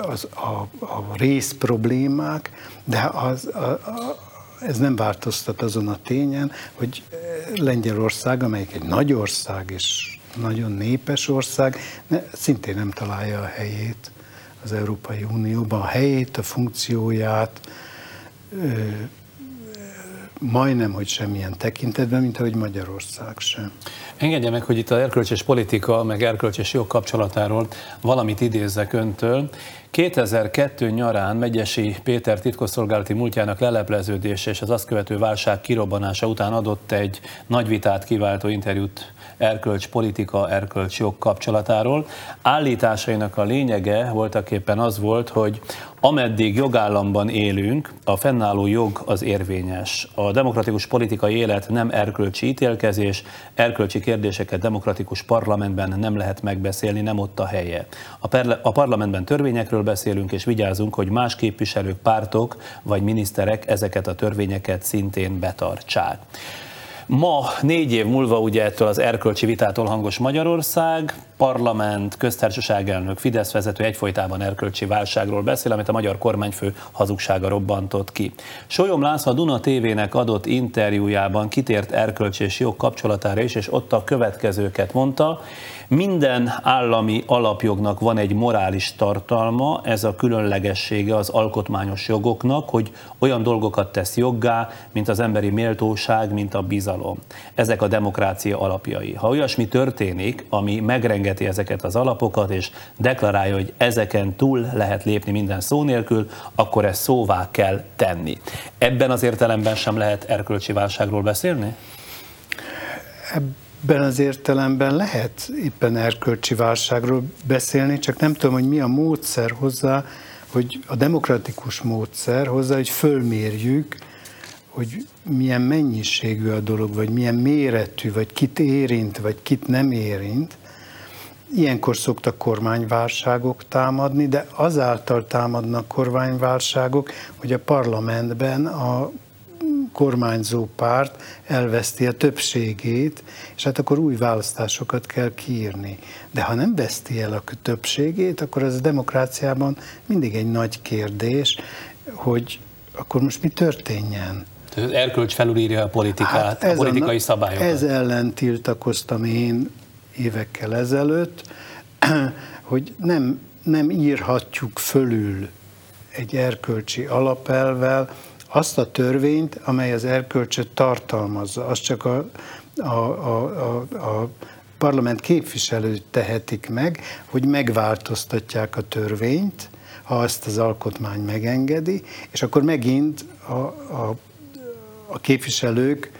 az, a, a rész problémák, de az, a, a, ez nem változtat azon a tényen, hogy Lengyelország, amelyik egy nagy ország és nagyon népes ország, ne, szintén nem találja a helyét az Európai Unióban, a helyét, a funkcióját, majdnem, hogy semmilyen tekintetben, mint ahogy Magyarország sem. Engedje meg, hogy itt a erkölcsös politika, meg erkölcsös jog kapcsolatáról valamit idézzek öntől. 2002 nyarán Megyesi Péter titkosszolgálati múltjának lelepleződése és az azt követő válság kirobbanása után adott egy nagy vitát kiváltó interjút erkölcs politika, erkölcs jog kapcsolatáról. Állításainak a lényege voltak éppen az volt, hogy ameddig jogállamban élünk, a fennálló jog az érvényes. A demokratikus politikai élet nem erkölcsi ítélkezés, erkölcsi kérdéseket demokratikus parlamentben nem lehet megbeszélni, nem ott a helye. A, perle- a parlamentben törvényekről beszélünk, és vigyázunk, hogy más képviselők, pártok vagy miniszterek ezeket a törvényeket szintén betartsák. Ma, négy év múlva ugye ettől az erkölcsi vitától hangos Magyarország, parlament, köztársaság elnök, Fidesz vezető egyfolytában erkölcsi válságról beszél, amit a magyar kormányfő hazugsága robbantott ki. Solyom László a Duna TV-nek adott interjújában kitért erkölcsi és jog kapcsolatára is, és ott a következőket mondta, minden állami alapjognak van egy morális tartalma, ez a különlegessége az alkotmányos jogoknak, hogy olyan dolgokat tesz joggá, mint az emberi méltóság, mint a bizalom. Ezek a demokrácia alapjai. Ha olyasmi történik, ami megrengeti ezeket az alapokat, és deklarálja, hogy ezeken túl lehet lépni minden szó nélkül, akkor ezt szóvá kell tenni. Ebben az értelemben sem lehet erkölcsi válságról beszélni? Ebben az értelemben lehet éppen erkölcsi válságról beszélni, csak nem tudom, hogy mi a módszer hozzá, hogy a demokratikus módszer hozzá, hogy fölmérjük, hogy milyen mennyiségű a dolog, vagy milyen méretű, vagy kit érint, vagy kit nem érint. Ilyenkor szoktak kormányválságok támadni, de azáltal támadnak kormányválságok, hogy a parlamentben a kormányzó párt elveszti a többségét, és hát akkor új választásokat kell kiírni. De ha nem veszti el a többségét, akkor az a demokráciában mindig egy nagy kérdés, hogy akkor most mi történjen. Az erkölcs felülírja a politikát, hát ez a politikai a, szabályokat. Ez ellen tiltakoztam én évekkel ezelőtt, [clears throat] hogy nem, nem írhatjuk fölül egy erkölcsi alapelvel azt a törvényt, amely az erkölcsöt tartalmazza. Az csak a, a, a, a, a parlament képviselőt tehetik meg, hogy megváltoztatják a törvényt, ha azt az alkotmány megengedi, és akkor megint a, a, a képviselők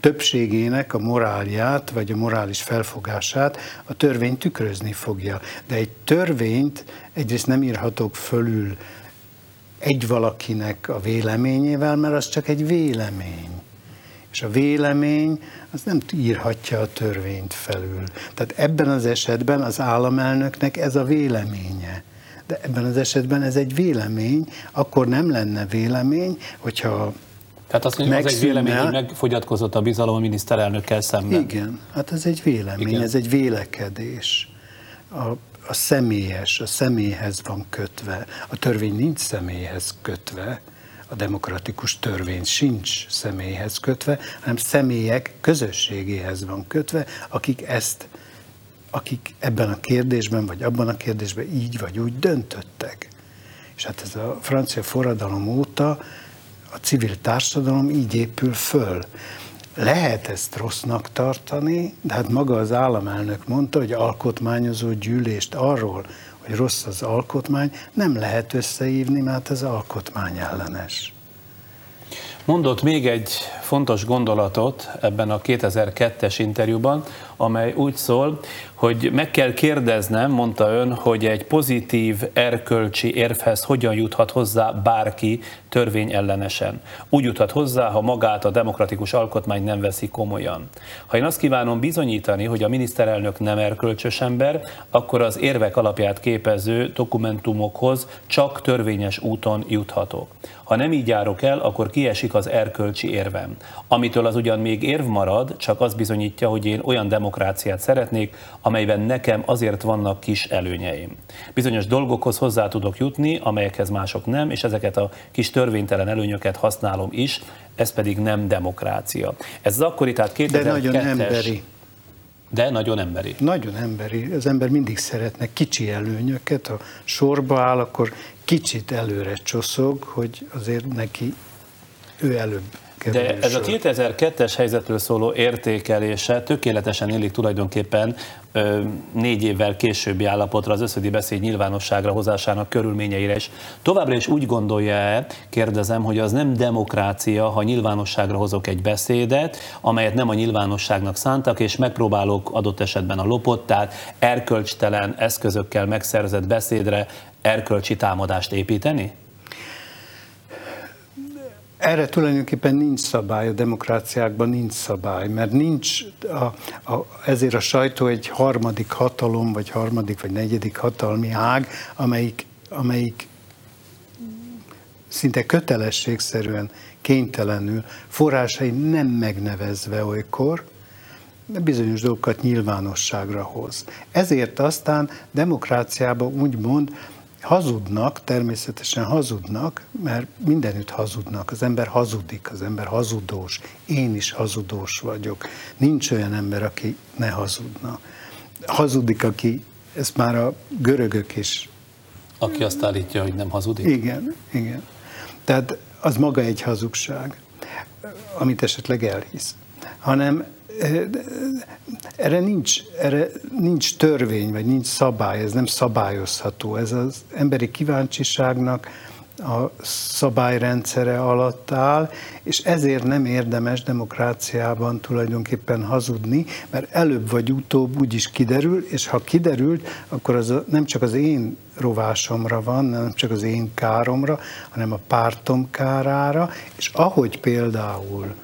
többségének a morálját, vagy a morális felfogását a törvény tükrözni fogja. De egy törvényt egyrészt nem írhatok fölül egy valakinek a véleményével, mert az csak egy vélemény. És a vélemény az nem írhatja a törvényt felül. Tehát ebben az esetben az államelnöknek ez a véleménye. De ebben az esetben ez egy vélemény, akkor nem lenne vélemény, hogyha tehát azt mondja, az egy vélemény, hogy megfogyatkozott a bizalom a miniszterelnökkel szemben. Igen, hát ez egy vélemény, Igen. ez egy vélekedés. A, a személyes, a személyhez van kötve. A törvény nincs személyhez kötve, a demokratikus törvény sincs személyhez kötve, hanem személyek közösségéhez van kötve, akik ezt, akik ebben a kérdésben, vagy abban a kérdésben így vagy úgy döntöttek. És hát ez a francia forradalom óta a civil társadalom így épül föl. Lehet ezt rossznak tartani, de hát maga az államelnök mondta, hogy alkotmányozó gyűlést arról, hogy rossz az alkotmány, nem lehet összehívni, mert ez alkotmány ellenes. Mondott még egy fontos gondolatot ebben a 2002-es interjúban, amely úgy szól, hogy meg kell kérdeznem, mondta ön, hogy egy pozitív erkölcsi érvhez hogyan juthat hozzá bárki törvényellenesen. Úgy juthat hozzá, ha magát a demokratikus alkotmány nem veszi komolyan. Ha én azt kívánom bizonyítani, hogy a miniszterelnök nem erkölcsös ember, akkor az érvek alapját képező dokumentumokhoz csak törvényes úton juthatok. Ha nem így járok el, akkor kiesik az erkölcsi érvem. Amitől az ugyan még érv marad, csak az bizonyítja, hogy én olyan demokráciát szeretnék, amelyben nekem azért vannak kis előnyeim. Bizonyos dolgokhoz hozzá tudok jutni, amelyekhez mások nem, és ezeket a kis törvénytelen előnyöket használom is, ez pedig nem demokrácia. Ez az akkori, tehát 2002-es... De nagyon emberi. De nagyon emberi. Nagyon emberi. Az ember mindig szeretne kicsi előnyöket, ha sorba áll, akkor kicsit előre csoszog, hogy azért neki ő előbb de ez a 2002-es helyzetről szóló értékelése tökéletesen illik tulajdonképpen négy évvel későbbi állapotra, az összödi beszéd nyilvánosságra hozásának körülményeire is. Továbbra is úgy gondolja-e, kérdezem, hogy az nem demokrácia, ha nyilvánosságra hozok egy beszédet, amelyet nem a nyilvánosságnak szántak, és megpróbálok adott esetben a lopott, tehát erkölcstelen eszközökkel megszerzett beszédre erkölcsi támadást építeni? Erre tulajdonképpen nincs szabály, a demokráciákban nincs szabály, mert nincs, a, a, ezért a sajtó egy harmadik hatalom, vagy harmadik, vagy negyedik hatalmi ág, amelyik, amelyik szinte kötelességszerűen, kénytelenül, forrásai nem megnevezve olykor, bizonyos dolgokat nyilvánosságra hoz. Ezért aztán demokráciában úgymond hazudnak, természetesen hazudnak, mert mindenütt hazudnak. Az ember hazudik, az ember hazudós. Én is hazudós vagyok. Nincs olyan ember, aki ne hazudna. Hazudik, aki, ezt már a görögök is. Aki azt állítja, hogy nem hazudik? Igen, igen. Tehát az maga egy hazugság, amit esetleg elhisz. Hanem erre nincs, erre nincs törvény, vagy nincs szabály, ez nem szabályozható. Ez az emberi kíváncsiságnak a szabályrendszere alatt áll, és ezért nem érdemes demokráciában tulajdonképpen hazudni, mert előbb vagy utóbb úgy is kiderül, és ha kiderült, akkor az nem csak az én rovásomra van, nem csak az én káromra, hanem a pártom kárára, és ahogy például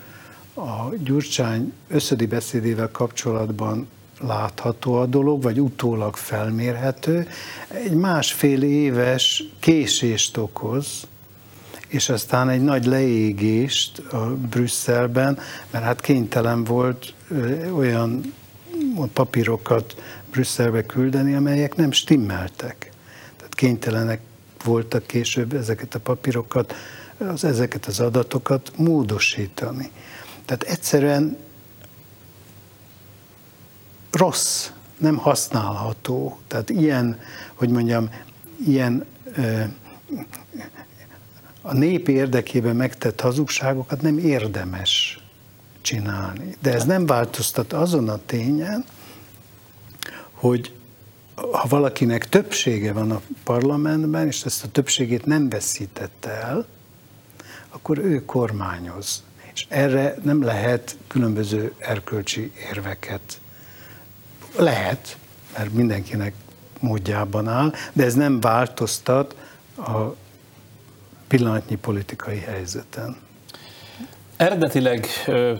a Gyurcsány összödi beszédével kapcsolatban látható a dolog, vagy utólag felmérhető, egy másfél éves késést okoz, és aztán egy nagy leégést a Brüsszelben, mert hát kénytelen volt olyan papírokat Brüsszelbe küldeni, amelyek nem stimmeltek. Tehát kénytelenek voltak később ezeket a papírokat, az, ezeket az adatokat módosítani. Tehát egyszerűen rossz, nem használható. Tehát ilyen, hogy mondjam, ilyen a nép érdekében megtett hazugságokat nem érdemes csinálni. De ez nem változtat azon a tényen, hogy ha valakinek többsége van a parlamentben, és ezt a többségét nem veszítette el, akkor ő kormányoz. És erre nem lehet különböző erkölcsi érveket. Lehet, mert mindenkinek módjában áll, de ez nem változtat a pillanatnyi politikai helyzeten. Eredetileg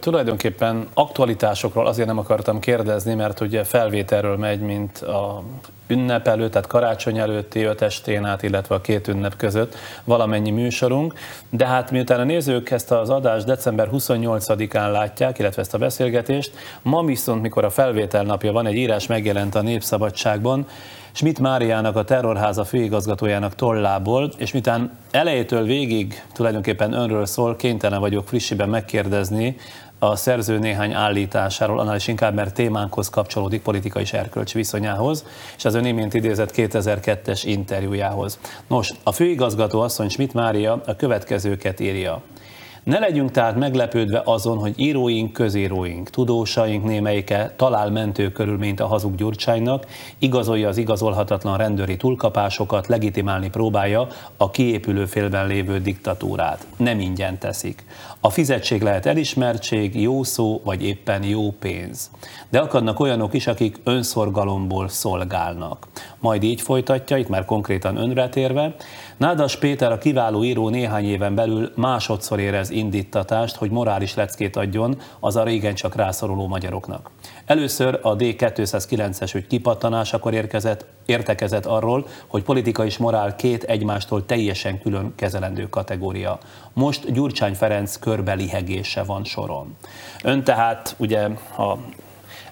tulajdonképpen aktualitásokról azért nem akartam kérdezni, mert ugye felvételről megy, mint a ünnep előtt, tehát karácsony előtti öt estén át, illetve a két ünnep között valamennyi műsorunk, de hát miután a nézők ezt az adást december 28-án látják, illetve ezt a beszélgetést, ma viszont, mikor a felvétel napja van, egy írás megjelent a Népszabadságban, Schmidt Máriának, a terrorháza főigazgatójának tollából, és miután elejétől végig tulajdonképpen önről szól, kénytelen vagyok frissiben megkérdezni a szerző néhány állításáról, annál is inkább, mert témánkhoz kapcsolódik politikai és erkölcsi viszonyához, és az ön imént idézett 2002-es interjújához. Nos, a főigazgató asszony Schmidt Mária a következőket írja. Ne legyünk tehát meglepődve azon, hogy íróink, közíróink, tudósaink némelyike talál mentő körülményt a hazug Gyurcsánynak, igazolja az igazolhatatlan rendőri túlkapásokat, legitimálni próbálja a kiépülő félben lévő diktatúrát. Nem ingyen teszik. A fizetség lehet elismertség, jó szó, vagy éppen jó pénz. De akadnak olyanok is, akik önszorgalomból szolgálnak. Majd így folytatja, itt már konkrétan önre térve, Nádas Péter, a kiváló író néhány éven belül másodszor érez indítatást, hogy morális leckét adjon az a régen csak rászoruló magyaroknak. Először a D209-es ügy kipattanásakor érkezett, értekezett arról, hogy politika és morál két egymástól teljesen külön kezelendő kategória. Most Gyurcsány Ferenc körbelihegése van soron. Ön tehát ugye a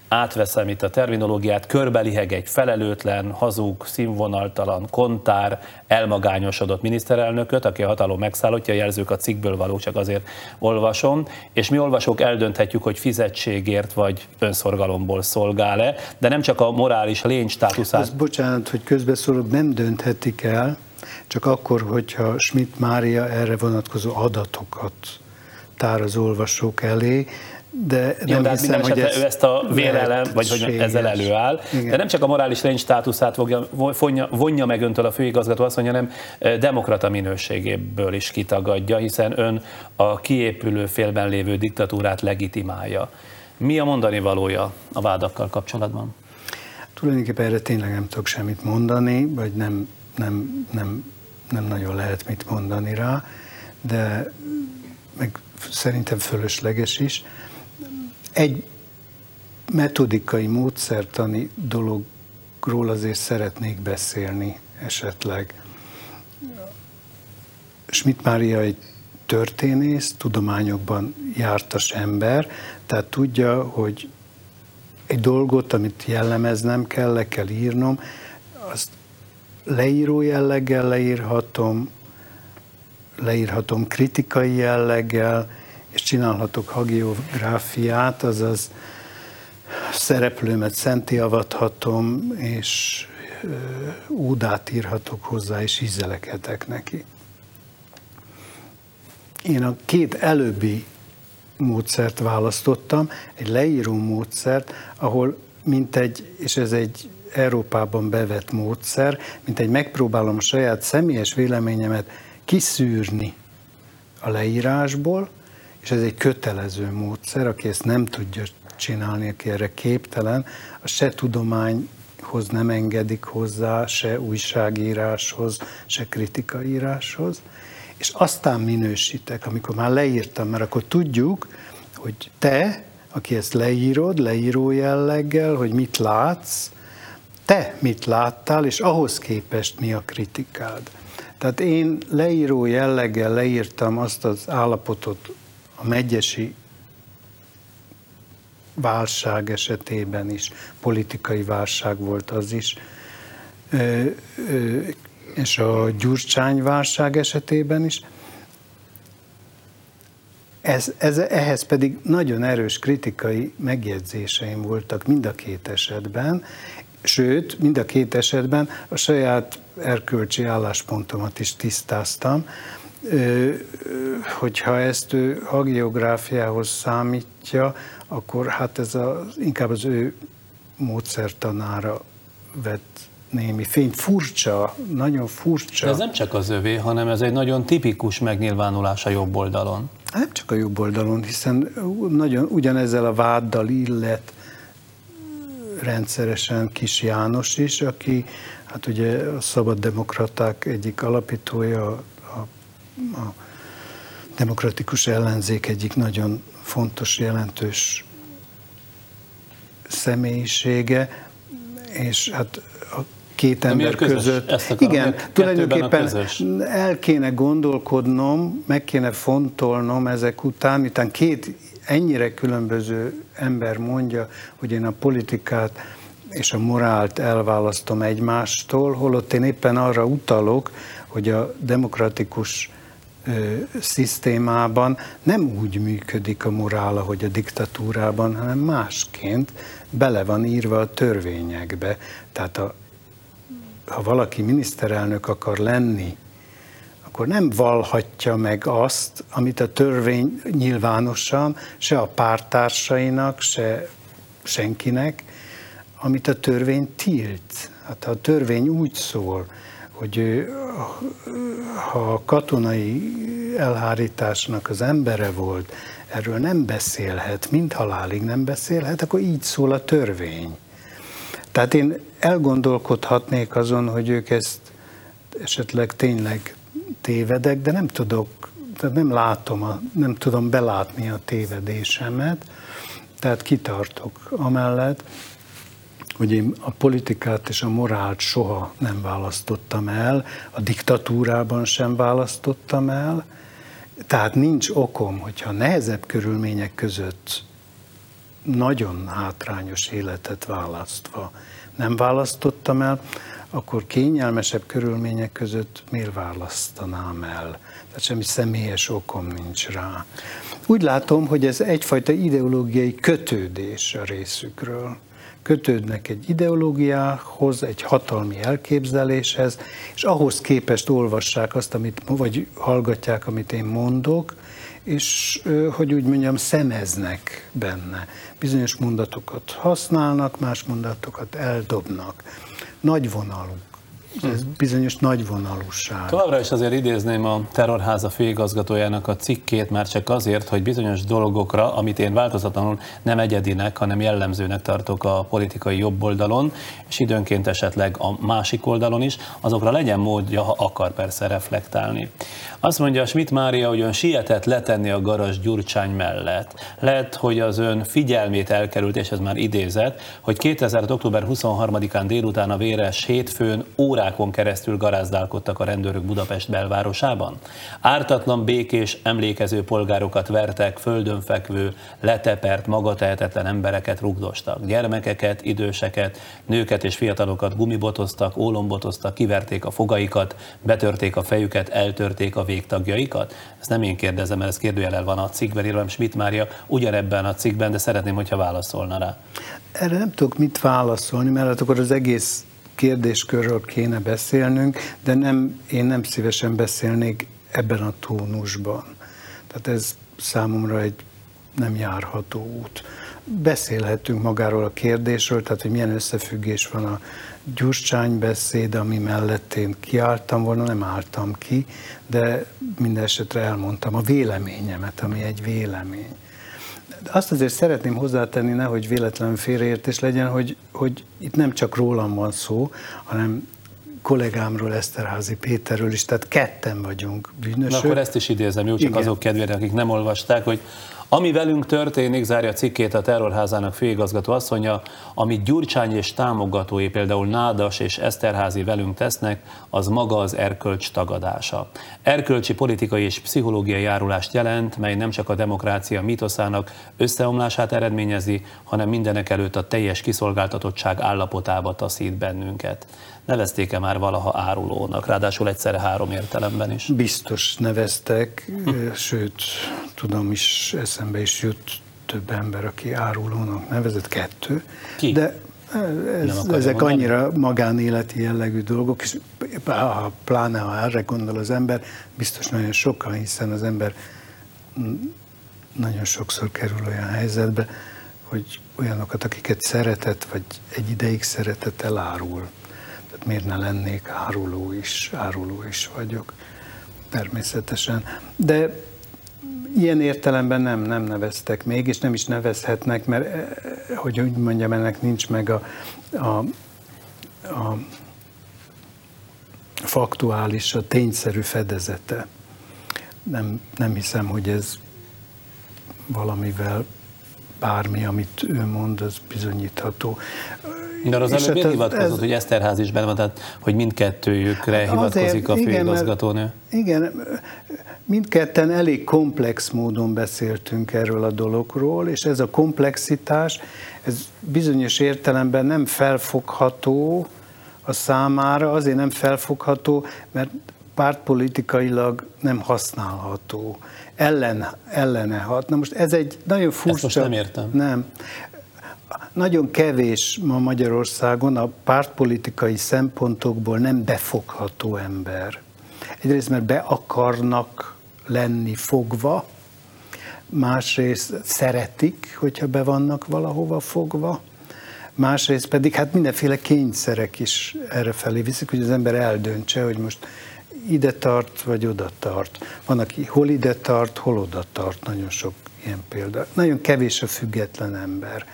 átveszem itt a terminológiát, körbeliheg egy felelőtlen, hazug, színvonaltalan, kontár, elmagányosodott miniszterelnököt, aki a hatalom megszállottja, jelzők a cikkből való, csak azért olvasom, és mi olvasók eldönthetjük, hogy fizetségért vagy önszorgalomból szolgál-e, de nem csak a morális lény státuszát. Az, bocsánat, hogy közbeszólok, nem dönthetik el, csak akkor, hogyha Schmidt Mária erre vonatkozó adatokat tár az olvasók elé, de nem Jó, hiszem, hogy ez ő ezt a vérelem, vagy hogy ezzel előáll. Igen. De nem csak a morális lény státuszát fogja, vonja, vonja meg öntől a főigazgató, azt mondja, hanem demokrata minőségéből is kitagadja, hiszen ön a kiépülő félben lévő diktatúrát legitimálja. Mi a mondani valója a vádakkal kapcsolatban? Tulajdonképpen erre tényleg nem tudok semmit mondani, vagy nem, nem, nem, nem nagyon lehet mit mondani rá, de meg szerintem fölösleges is egy metodikai, módszertani dologról azért szeretnék beszélni esetleg. Schmidt Mária egy történész, tudományokban jártas ember, tehát tudja, hogy egy dolgot, amit jellemeznem kell, le kell írnom, azt leíró jelleggel leírhatom, leírhatom kritikai jelleggel, és csinálhatok hagiográfiát, azaz szereplőmet szentiavathatom, és údát írhatok hozzá, és ízelekedek neki. Én a két előbbi módszert választottam, egy leíró módszert, ahol mint egy, és ez egy Európában bevett módszer, mint egy megpróbálom a saját személyes véleményemet kiszűrni a leírásból, és ez egy kötelező módszer, aki ezt nem tudja csinálni, aki erre képtelen, a se tudományhoz nem engedik hozzá, se újságíráshoz, se kritikaíráshoz, és aztán minősítek, amikor már leírtam, mert akkor tudjuk, hogy te, aki ezt leírod, leíró jelleggel, hogy mit látsz, te mit láttál, és ahhoz képest mi a kritikád. Tehát én leíró jelleggel leírtam azt az állapotot a megyesi válság esetében is, politikai válság volt az is, és a Gyurcsány válság esetében is. Ez, ez, ehhez pedig nagyon erős kritikai megjegyzéseim voltak mind a két esetben, sőt, mind a két esetben a saját erkölcsi álláspontomat is tisztáztam, hogyha ezt ő hagiográfiához számítja, akkor hát ez a, inkább az ő módszertanára vett némi fény. Furcsa, nagyon furcsa. De ez nem csak az övé, hanem ez egy nagyon tipikus megnyilvánulás a jobb oldalon. Nem csak a jobb oldalon, hiszen nagyon ugyanezzel a váddal illet rendszeresen Kis János is, aki hát ugye a szabaddemokraták egyik alapítója, a, demokratikus ellenzék egyik nagyon fontos, jelentős személyisége, és hát a két De ember között. Ezt akarom, igen, tulajdonképpen el kéne gondolkodnom, meg kéne fontolnom ezek után, miután két ennyire különböző ember mondja, hogy én a politikát és a morált elválasztom egymástól, holott én éppen arra utalok, hogy a demokratikus szisztémában nem úgy működik a morál, ahogy a diktatúrában, hanem másként bele van írva a törvényekbe. Tehát a, ha valaki miniszterelnök akar lenni, akkor nem valhatja meg azt, amit a törvény nyilvánosan se a pártársainak, se senkinek, amit a törvény tilt. Hát a törvény úgy szól, hogy ha a katonai elhárításnak az embere volt, erről nem beszélhet, mint halálig nem beszélhet, akkor így szól a törvény. Tehát én elgondolkodhatnék azon, hogy ők ezt esetleg tényleg tévedek, de nem tudok, tehát nem látom, a, nem tudom belátni a tévedésemet, tehát kitartok amellett, hogy én a politikát és a morált soha nem választottam el, a diktatúrában sem választottam el, tehát nincs okom, hogyha nehezebb körülmények között nagyon hátrányos életet választva nem választottam el, akkor kényelmesebb körülmények között miért választanám el? Tehát semmi személyes okom nincs rá. Úgy látom, hogy ez egyfajta ideológiai kötődés a részükről. Kötődnek egy ideológiához, egy hatalmi elképzeléshez, és ahhoz képest olvassák azt, amit, vagy hallgatják, amit én mondok, és hogy úgy mondjam, szemeznek benne. Bizonyos mondatokat használnak, más mondatokat eldobnak nagyvonalú. Ez bizonyos nagyvonalúság. Továbbra is azért idézném a terrorháza főigazgatójának a cikkét, már csak azért, hogy bizonyos dolgokra, amit én változatlanul nem egyedinek, hanem jellemzőnek tartok a politikai jobb oldalon, és időnként esetleg a másik oldalon is, azokra legyen módja, ha akar persze reflektálni. Azt mondja Schmidt Mária, hogy ön sietett letenni a garas Gyurcsány mellett. Lehet, hogy az ön figyelmét elkerült, és ez már idézett, hogy 2000. október 23-án délután a véres hétfőn órákon keresztül garázdálkodtak a rendőrök Budapest belvárosában. Ártatlan, békés, emlékező polgárokat vertek, földön fekvő, letepert, magatehetetlen embereket rugdostak. Gyermekeket, időseket, nőket és fiatalokat gumibotoztak, ólombotoztak, kiverték a fogaikat, betörték a fejüket, eltörték a végtagjaikat? Ezt nem én kérdezem, mert ez kérdőjelel van a cikkben, írva Schmidt Mária ugyanebben a cikkben, de szeretném, hogyha válaszolna rá. Erre nem tudok mit válaszolni, mert hát akkor az egész kérdéskörről kéne beszélnünk, de nem, én nem szívesen beszélnék ebben a tónusban. Tehát ez számomra egy nem járható út. Beszélhetünk magáról a kérdésről, tehát hogy milyen összefüggés van a Gyurcsány beszéd, ami mellett én kiálltam volna, nem álltam ki, de minden esetre elmondtam a véleményemet, ami egy vélemény. Azt azért szeretném hozzátenni, nehogy véletlen félreértés legyen, hogy, hogy itt nem csak rólam van szó, hanem kollégámról, Eszterházi Péterről is, tehát ketten vagyunk bűnösök. Na akkor ezt is idézem, jó, csak Igen. azok kedvére, akik nem olvasták, hogy Ami velünk történik, zárja cikkét a terrorházának főigazgató asszonya, amit Gyurcsány és támogatói, például Nádas és Eszterházi velünk tesznek, az maga az erkölcs tagadása. Erkölcsi politikai és pszichológiai járulást jelent, mely nem csak a demokrácia mitoszának összeomlását eredményezi, hanem mindenek előtt a teljes kiszolgáltatottság állapotába taszít bennünket. Nevezték-e már valaha árulónak, ráadásul egyszerre három értelemben is? Biztos neveztek, sőt, tudom is, eszembe is jut több ember, aki árulónak nevezett, kettő. Ki? De ez, ezek mondani? annyira magánéleti jellegű dolgok, és ha pláne ha erre gondol az ember, biztos nagyon sokan, hiszen az ember nagyon sokszor kerül olyan helyzetbe, hogy olyanokat, akiket szeretett, vagy egy ideig szeretett, elárul. Miért ne lennék áruló is, áruló is vagyok, természetesen. De ilyen értelemben nem, nem neveztek még, és nem is nevezhetnek, mert eh, hogy úgy mondjam, ennek nincs meg a, a, a faktuális, a tényszerű fedezete. Nem, nem hiszem, hogy ez valamivel bármi, amit ő mond, az bizonyítható. De az előbb hát hát ez- hivatkozott, ez- hogy Eszterház is benne van, tehát hogy mindkettőjükre hivatkozik a igen, mert- főigazgatónő. Igen, mindketten elég komplex módon beszéltünk erről a dologról, és ez a komplexitás, ez bizonyos értelemben nem felfogható a számára, azért nem felfogható, mert pártpolitikailag nem használható. Ellen, ellene hat. Na most ez egy nagyon furcsa... most nem értem. Nem. Nagyon kevés ma Magyarországon a pártpolitikai szempontokból nem befogható ember. Egyrészt, mert be akarnak lenni fogva, másrészt szeretik, hogyha be vannak valahova fogva, másrészt pedig hát mindenféle kényszerek is erre felé viszik, hogy az ember eldöntse, hogy most ide tart, vagy oda tart. Van, aki hol ide tart, hol oda tart, nagyon sok ilyen példa. Nagyon kevés a független ember.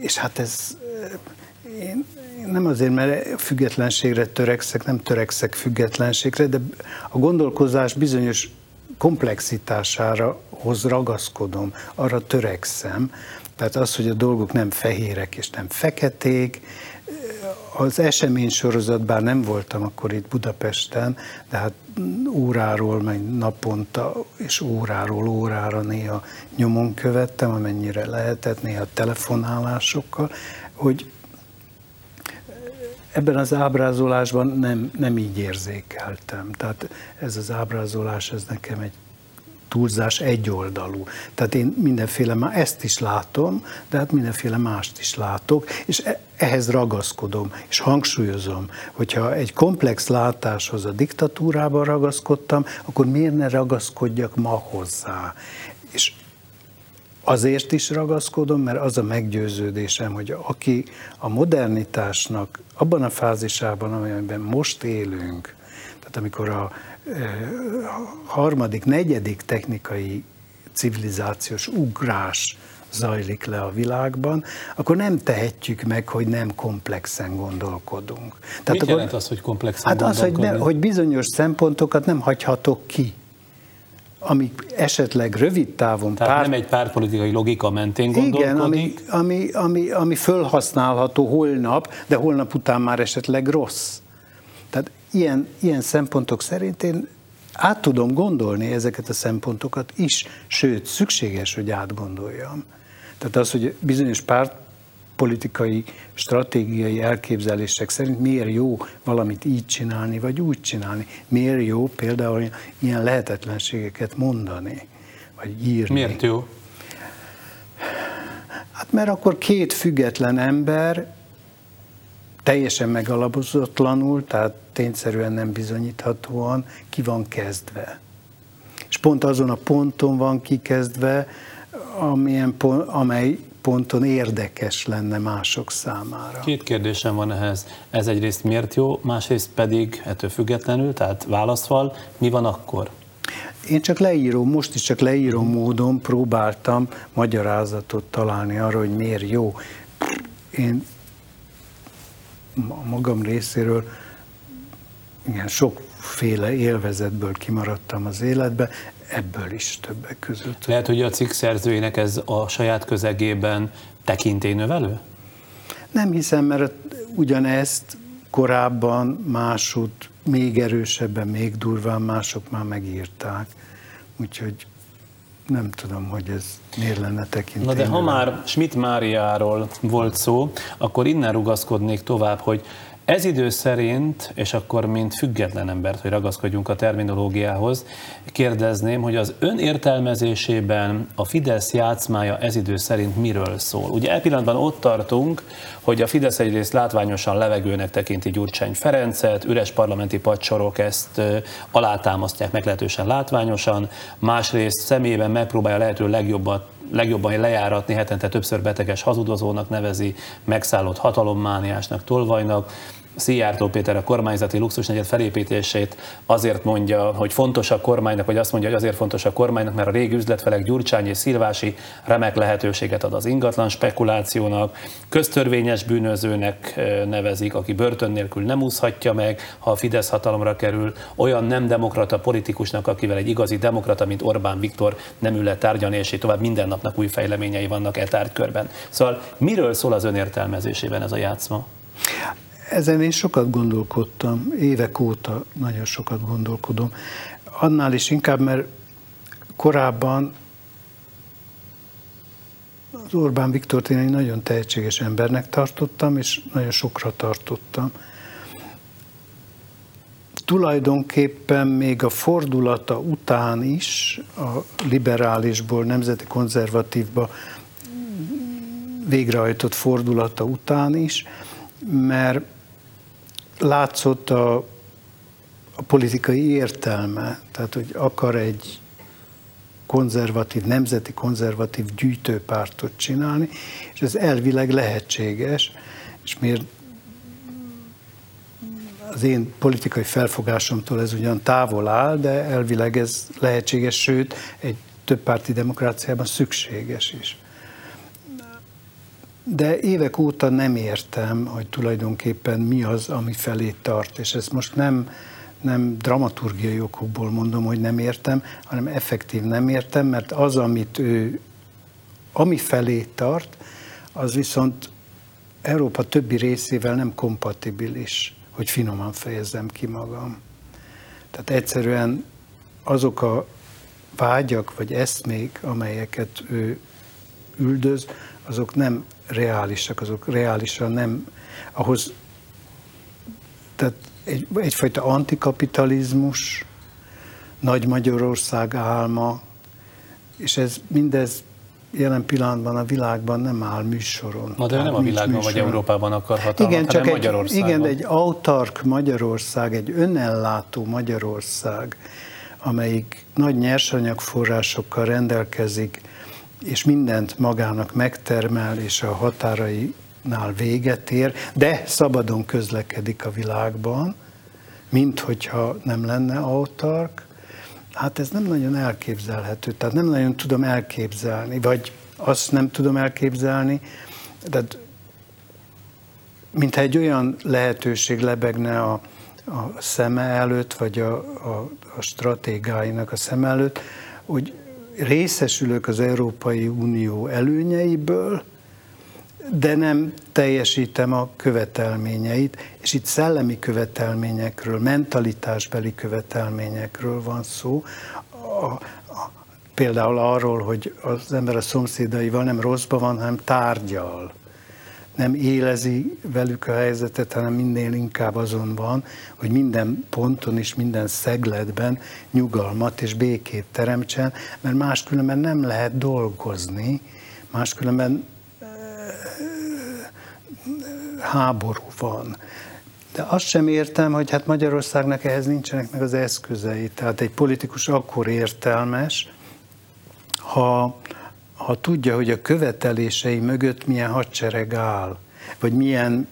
És hát ez én, nem azért, mert függetlenségre törekszek, nem törekszek függetlenségre, de a gondolkozás bizonyos komplexitására hoz ragaszkodom, arra törekszem. Tehát az, hogy a dolgok nem fehérek és nem feketék, az esemény sorozat, bár nem voltam akkor itt Budapesten, de hát óráról, meg naponta és óráról órára néha nyomon követtem, amennyire lehetett, néha telefonálásokkal, hogy ebben az ábrázolásban nem, nem így érzékeltem. Tehát ez az ábrázolás, ez nekem egy túlzás egyoldalú. Tehát én mindenféle, má- ezt is látom, de hát mindenféle mást is látok, és e- ehhez ragaszkodom, és hangsúlyozom, hogyha egy komplex látáshoz a diktatúrában ragaszkodtam, akkor miért ne ragaszkodjak ma hozzá? És Azért is ragaszkodom, mert az a meggyőződésem, hogy aki a modernitásnak abban a fázisában, amelyben most élünk, tehát amikor a harmadik, negyedik technikai civilizációs ugrás zajlik le a világban, akkor nem tehetjük meg, hogy nem komplexen gondolkodunk. Mit akkor, jelent az, hogy komplexen Hát az, hogy, ne, hogy bizonyos szempontokat nem hagyhatok ki, amik esetleg rövid távon Tehát pár- nem egy pártpolitikai logika mentén igen, gondolkodik, ami, ami, ami, ami fölhasználható holnap, de holnap után már esetleg rossz. Tehát ilyen, ilyen szempontok szerint én át tudom gondolni ezeket a szempontokat is, sőt, szükséges, hogy átgondoljam. Tehát az, hogy bizonyos párt politikai, stratégiai elképzelések szerint miért jó valamit így csinálni, vagy úgy csinálni. Miért jó például ilyen lehetetlenségeket mondani, vagy írni. Miért jó? Hát mert akkor két független ember teljesen megalapozatlanul, tehát tényszerűen nem bizonyíthatóan ki van kezdve. És pont azon a ponton van kikezdve, amilyen pont, amely ponton érdekes lenne mások számára. Két kérdésem van ehhez. Ez egyrészt miért jó, másrészt pedig ettől függetlenül, tehát válaszval, mi van akkor? Én csak leíró, most is csak leíró módon próbáltam magyarázatot találni arra, hogy miért jó. Én magam részéről igen, sokféle élvezetből kimaradtam az életbe. ebből is többek között. Lehet, hogy a cikk szerzőjének ez a saját közegében tekintélynövelő? Nem hiszem, mert ugyanezt korábban másod még erősebben, még durván mások már megírták. Úgyhogy nem tudom, hogy ez miért lenne tekinteni. Na de ha már Schmidt Máriáról volt szó, akkor innen rugaszkodnék tovább, hogy ez idő szerint, és akkor mint független embert, hogy ragaszkodjunk a terminológiához, kérdezném, hogy az ön értelmezésében a Fidesz játszmája ez idő szerint miről szól? Ugye e pillanatban ott tartunk, hogy a Fidesz egyrészt látványosan levegőnek tekinti Gyurcsány Ferencet, üres parlamenti padsorok ezt alátámasztják meglehetősen látványosan, másrészt személyében megpróbálja lehető legjobbat legjobban lejáratni, hetente többször beteges hazudozónak nevezi, megszállott hatalommániásnak, tolvajnak, Szijjártó Péter a kormányzati luxusnegyed felépítését azért mondja, hogy fontos a kormánynak, vagy azt mondja, hogy azért fontos a kormánynak, mert a régi üzletfelek Gyurcsány és Szilvási remek lehetőséget ad az ingatlan spekulációnak, köztörvényes bűnözőnek nevezik, aki börtön nélkül nem úszhatja meg, ha a Fidesz hatalomra kerül, olyan nem demokrata politikusnak, akivel egy igazi demokrata, mint Orbán Viktor nem ül le tárgyalni, és így tovább minden napnak új fejleményei vannak e tárgykörben. Szóval miről szól az önértelmezésében ez a játszma? Ezen én sokat gondolkodtam, évek óta nagyon sokat gondolkodom. Annál is inkább, mert korábban az Orbán Viktort én egy nagyon tehetséges embernek tartottam, és nagyon sokra tartottam. Tulajdonképpen még a fordulata után is, a liberálisból nemzeti konzervatívba végrehajtott fordulata után is, mert látszott a, a politikai értelme, tehát hogy akar egy konzervatív, nemzeti konzervatív gyűjtőpártot csinálni, és ez elvileg lehetséges, és miért az én politikai felfogásomtól ez ugyan távol áll, de elvileg ez lehetséges, sőt, egy többpárti demokráciában szükséges is de évek óta nem értem, hogy tulajdonképpen mi az, ami felé tart, és ezt most nem, nem dramaturgiai okokból mondom, hogy nem értem, hanem effektív nem értem, mert az, amit ő, ami felé tart, az viszont Európa többi részével nem kompatibilis, hogy finoman fejezzem ki magam. Tehát egyszerűen azok a vágyak vagy eszmék, amelyeket ő üldöz, azok nem reálisak, azok reálisan nem, ahhoz, tehát egy, egyfajta antikapitalizmus, nagy Magyarország álma, és ez mindez jelen pillanatban a világban nem áll műsoron. Na de nem a világban műsoron. vagy Európában akar hatalmat, igen, csak egy, Magyarországon. Igen, egy autark Magyarország, egy önellátó Magyarország, amelyik nagy nyersanyagforrásokkal rendelkezik, és mindent magának megtermel, és a határainál véget ér, de szabadon közlekedik a világban, mint hogyha nem lenne autark, hát ez nem nagyon elképzelhető. Tehát nem nagyon tudom elképzelni, vagy azt nem tudom elképzelni, tehát mintha egy olyan lehetőség lebegne a, a szeme előtt, vagy a, a, a stratégáinak a szem előtt, hogy részesülök az Európai Unió előnyeiből, de nem teljesítem a követelményeit, és itt szellemi követelményekről, mentalitásbeli követelményekről van szó, a, a, például arról, hogy az ember a szomszédaival nem rosszban van, hanem tárgyal nem élezi velük a helyzetet, hanem minél inkább azon van, hogy minden ponton és minden szegletben nyugalmat és békét teremtsen, mert máskülönben nem lehet dolgozni, máskülönben háború van. De azt sem értem, hogy hát Magyarországnak ehhez nincsenek meg az eszközei. Tehát egy politikus akkor értelmes, ha ha tudja, hogy a követelései mögött milyen hadsereg áll, vagy milyen,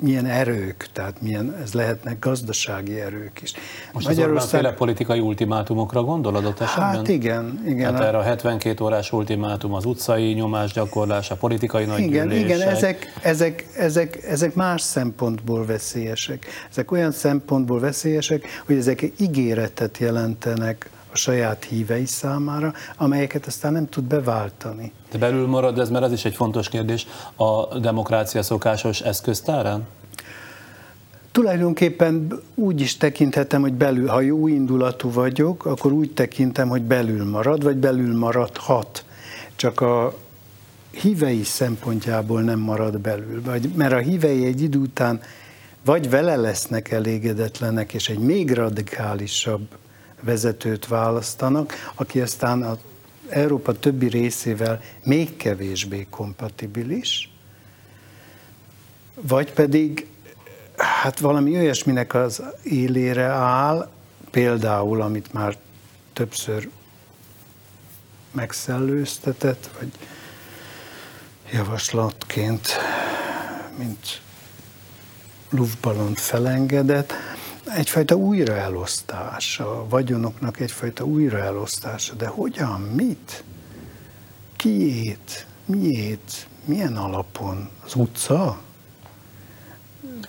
milyen erők, tehát milyen, ez lehetnek gazdasági erők is. Most Magyarország... az politikai ultimátumokra gondol adott esetben? Hát igen. igen hát erre a 72 órás ultimátum, az utcai nyomásgyakorlás, a politikai nagygyűlések. Igen, igen ezek, ezek, ezek, ezek más szempontból veszélyesek. Ezek olyan szempontból veszélyesek, hogy ezek ígéretet jelentenek a saját hívei számára, amelyeket aztán nem tud beváltani. De belül marad ez, mert ez is egy fontos kérdés, a demokrácia szokásos eszköztárán? Tulajdonképpen úgy is tekinthetem, hogy belül, ha jó indulatú vagyok, akkor úgy tekintem, hogy belül marad, vagy belül maradhat. Csak a hívei szempontjából nem marad belül. Vagy, mert a hívei egy idő után vagy vele lesznek elégedetlenek, és egy még radikálisabb vezetőt választanak, aki aztán az Európa többi részével még kevésbé kompatibilis, vagy pedig hát valami olyasminek az élére áll, például, amit már többször megszellőztetett, vagy javaslatként, mint luftballont felengedett, egyfajta újraelosztás, a vagyonoknak egyfajta újraelosztása. De hogyan, mit? Kiét? Miét? Milyen alapon? Az utca?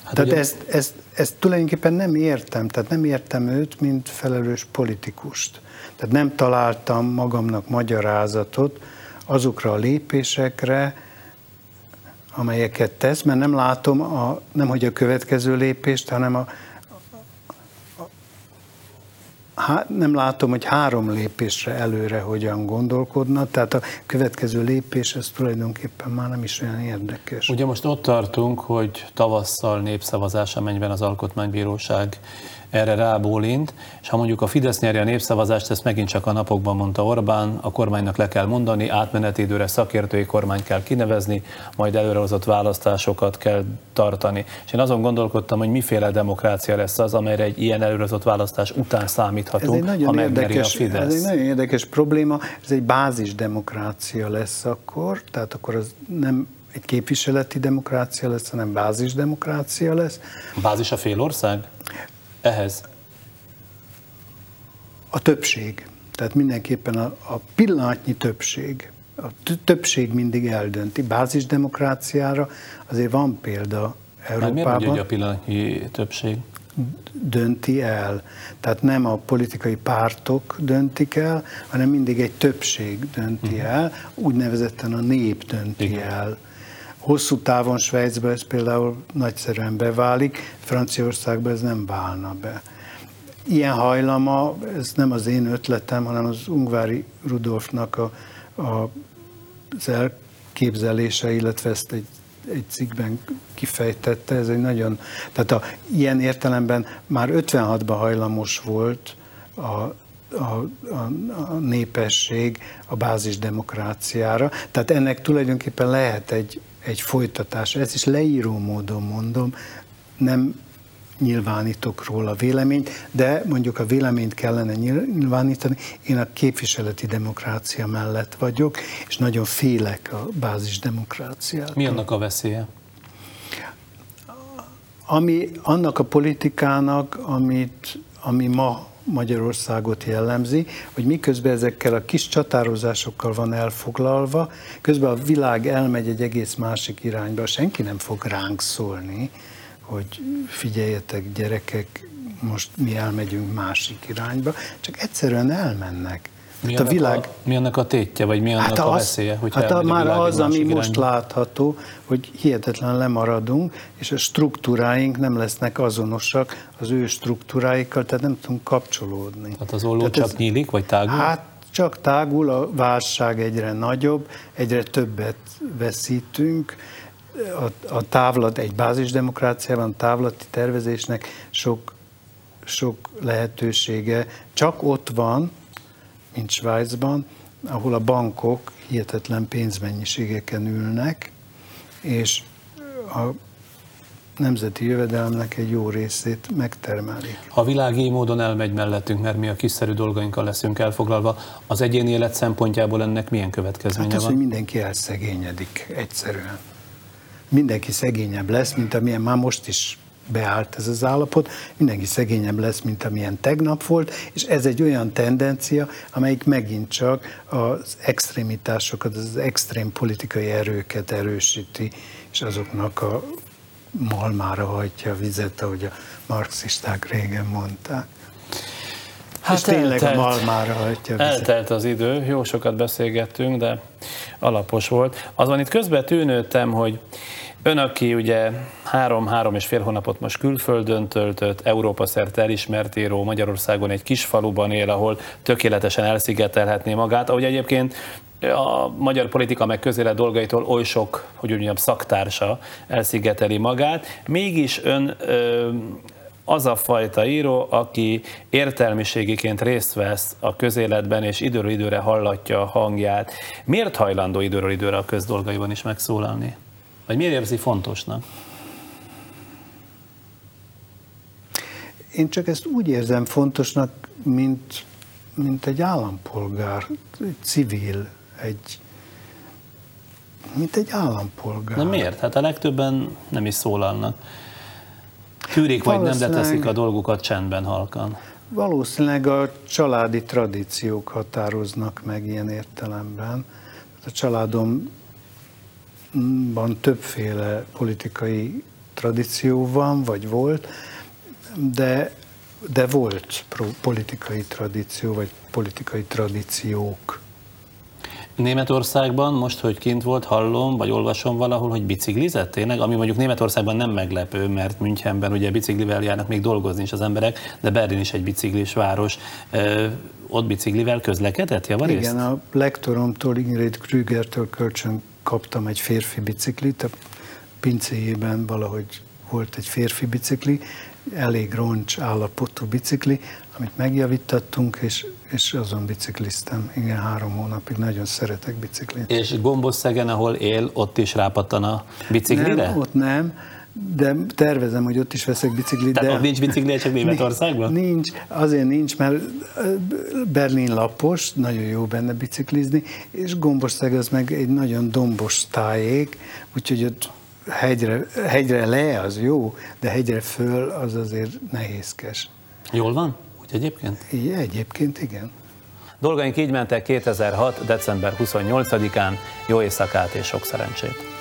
Hát tehát ugye... ezt, ezt, ezt tulajdonképpen nem értem, tehát nem értem őt, mint felelős politikust. Tehát nem találtam magamnak magyarázatot azokra a lépésekre, amelyeket tesz, mert nem látom a, nem hogy a következő lépést, hanem a, há, nem látom, hogy három lépésre előre hogyan gondolkodna, tehát a következő lépés ez tulajdonképpen már nem is olyan érdekes. Ugye most ott tartunk, hogy tavasszal népszavazás, amennyiben az Alkotmánybíróság erre rábólint, és ha mondjuk a Fidesz nyeri a népszavazást, ezt megint csak a napokban mondta Orbán, a kormánynak le kell mondani, átmeneti időre szakértői kormányt kell kinevezni, majd előrehozott választásokat kell tartani. És én azon gondolkodtam, hogy miféle demokrácia lesz az, amelyre egy ilyen előrehozott választás után számíthatunk, ez egy nagyon ha érdekes, a Fidesz. Ez egy nagyon érdekes probléma, ez egy bázis demokrácia lesz akkor, tehát akkor az nem egy képviseleti demokrácia lesz, hanem bázis demokrácia lesz. Bázis a félország? Ehhez? A többség. Tehát mindenképpen a, a pillanatnyi többség. A többség mindig eldönti. Bázisdemokráciára azért van példa Európában. Miért mondja, hogy a pillanatnyi többség? dönti el. Tehát nem a politikai pártok döntik el, hanem mindig egy többség dönti uh-huh. el, úgynevezetten a nép dönti Igen. el. Hosszú távon Svájcban ez például nagyszerűen beválik, Franciaországban ez nem válna be. Ilyen hajlama, ez nem az én ötletem, hanem az Ungvári Rudolfnak a, a, az elképzelése, illetve ezt egy, egy cikkben kifejtette, ez egy nagyon, tehát a, ilyen értelemben már 56-ban hajlamos volt a, a, a, a népesség a bázis demokráciára. Tehát ennek tulajdonképpen lehet egy egy folytatás. Ezt is leíró módon mondom, nem nyilvánítok róla véleményt, de mondjuk a véleményt kellene nyilvánítani. Én a képviseleti demokrácia mellett vagyok, és nagyon félek a bázis demokráciát. Mi annak a veszélye? Ami annak a politikának, amit, ami ma Magyarországot jellemzi, hogy miközben ezekkel a kis csatározásokkal van elfoglalva, közben a világ elmegy egy egész másik irányba, senki nem fog ránk szólni, hogy figyeljetek gyerekek, most mi elmegyünk másik irányba, csak egyszerűen elmennek. Mi, hát a világ... a, mi annak a tétje, vagy mi annak hát a az, veszélye? Hogy hát a, már az, ami irányba. most látható, hogy hihetetlen lemaradunk, és a struktúráink nem lesznek azonosak az ő struktúráikkal, tehát nem tudunk kapcsolódni. Tehát az olló csak ez, nyílik, vagy tágul? Hát csak tágul, a válság egyre nagyobb, egyre többet veszítünk, a, a távlat, egy bázisdemokráciában távlati tervezésnek sok, sok lehetősége csak ott van, mint Svájcban, ahol a bankok hihetetlen pénzmennyiségeken ülnek, és a nemzeti jövedelmnek egy jó részét megtermelik. Ha a világ így módon elmegy mellettünk, mert mi a kiszerű dolgainkkal leszünk elfoglalva, az egyéni élet szempontjából ennek milyen következménye hát az, van? hogy mindenki elszegényedik egyszerűen. Mindenki szegényebb lesz, mint amilyen már most is beállt ez az állapot, mindenki szegényebb lesz, mint amilyen tegnap volt, és ez egy olyan tendencia, amelyik megint csak az extrémitásokat, az extrém politikai erőket erősíti, és azoknak a malmára hajtja a vizet, ahogy a marxisták régen mondták. Hát és tényleg eltelt, a malmára hagyja vizet. Eltelt az idő, jó sokat beszélgettünk, de alapos volt. Azon itt közben tűnődtem, hogy Ön, aki ugye három-három és fél hónapot most külföldön töltött, Európa szerte elismert író, Magyarországon egy kis faluban él, ahol tökéletesen elszigetelhetné magát, ahogy egyébként a magyar politika meg közélet dolgaitól oly sok, hogy úgy mondjam, szaktársa elszigeteli magát, mégis ön ö, az a fajta író, aki értelmiségiként részt vesz a közéletben, és időről időre hallatja a hangját. Miért hajlandó időről időre a közdolgaiban is megszólalni? Vagy miért érzi fontosnak? Én csak ezt úgy érzem fontosnak, mint, mint egy állampolgár, egy civil, egy, mint egy állampolgár. De miért? Hát a legtöbben nem is szólalnak. Tűrik vagy nem, de teszik a dolgukat csendben halkan. Valószínűleg a családi tradíciók határoznak meg ilyen értelemben. A családom van többféle politikai tradíció van, vagy volt, de, de volt politikai tradíció, vagy politikai tradíciók. Németországban most, hogy kint volt, hallom, vagy olvasom valahol, hogy biciklizett tényleg, ami mondjuk Németországban nem meglepő, mert Münchenben ugye biciklivel járnak még dolgozni is az emberek, de Berlin is egy biciklis város. Ö, ott biciklivel közlekedett javarészt? Igen, a lektoromtól, Ingrid Krügertől kölcsön kaptam egy férfi biciklit, a pincéjében valahogy volt egy férfi bicikli, elég roncs állapotú bicikli, amit megjavítattunk, és, és azon bicikliztem. Igen, három hónapig nagyon szeretek biciklét. És Gomboszegen, ahol él, ott is rápattan a biciklire? Nem, ott nem, de tervezem, hogy ott is veszek biciklit. Tehát de ott nincs bicikli, csak Németországban? Nincs, azért nincs, mert Berlin lapos, nagyon jó benne biciklizni, és Gombország az meg egy nagyon dombos tájék, úgyhogy ott hegyre, hegyre le az jó, de hegyre föl az azért nehézkes. Jól van? Úgy egyébként? Igen, egyébként igen. Dolgaink így mentek 2006. december 28-án. Jó éjszakát és sok szerencsét!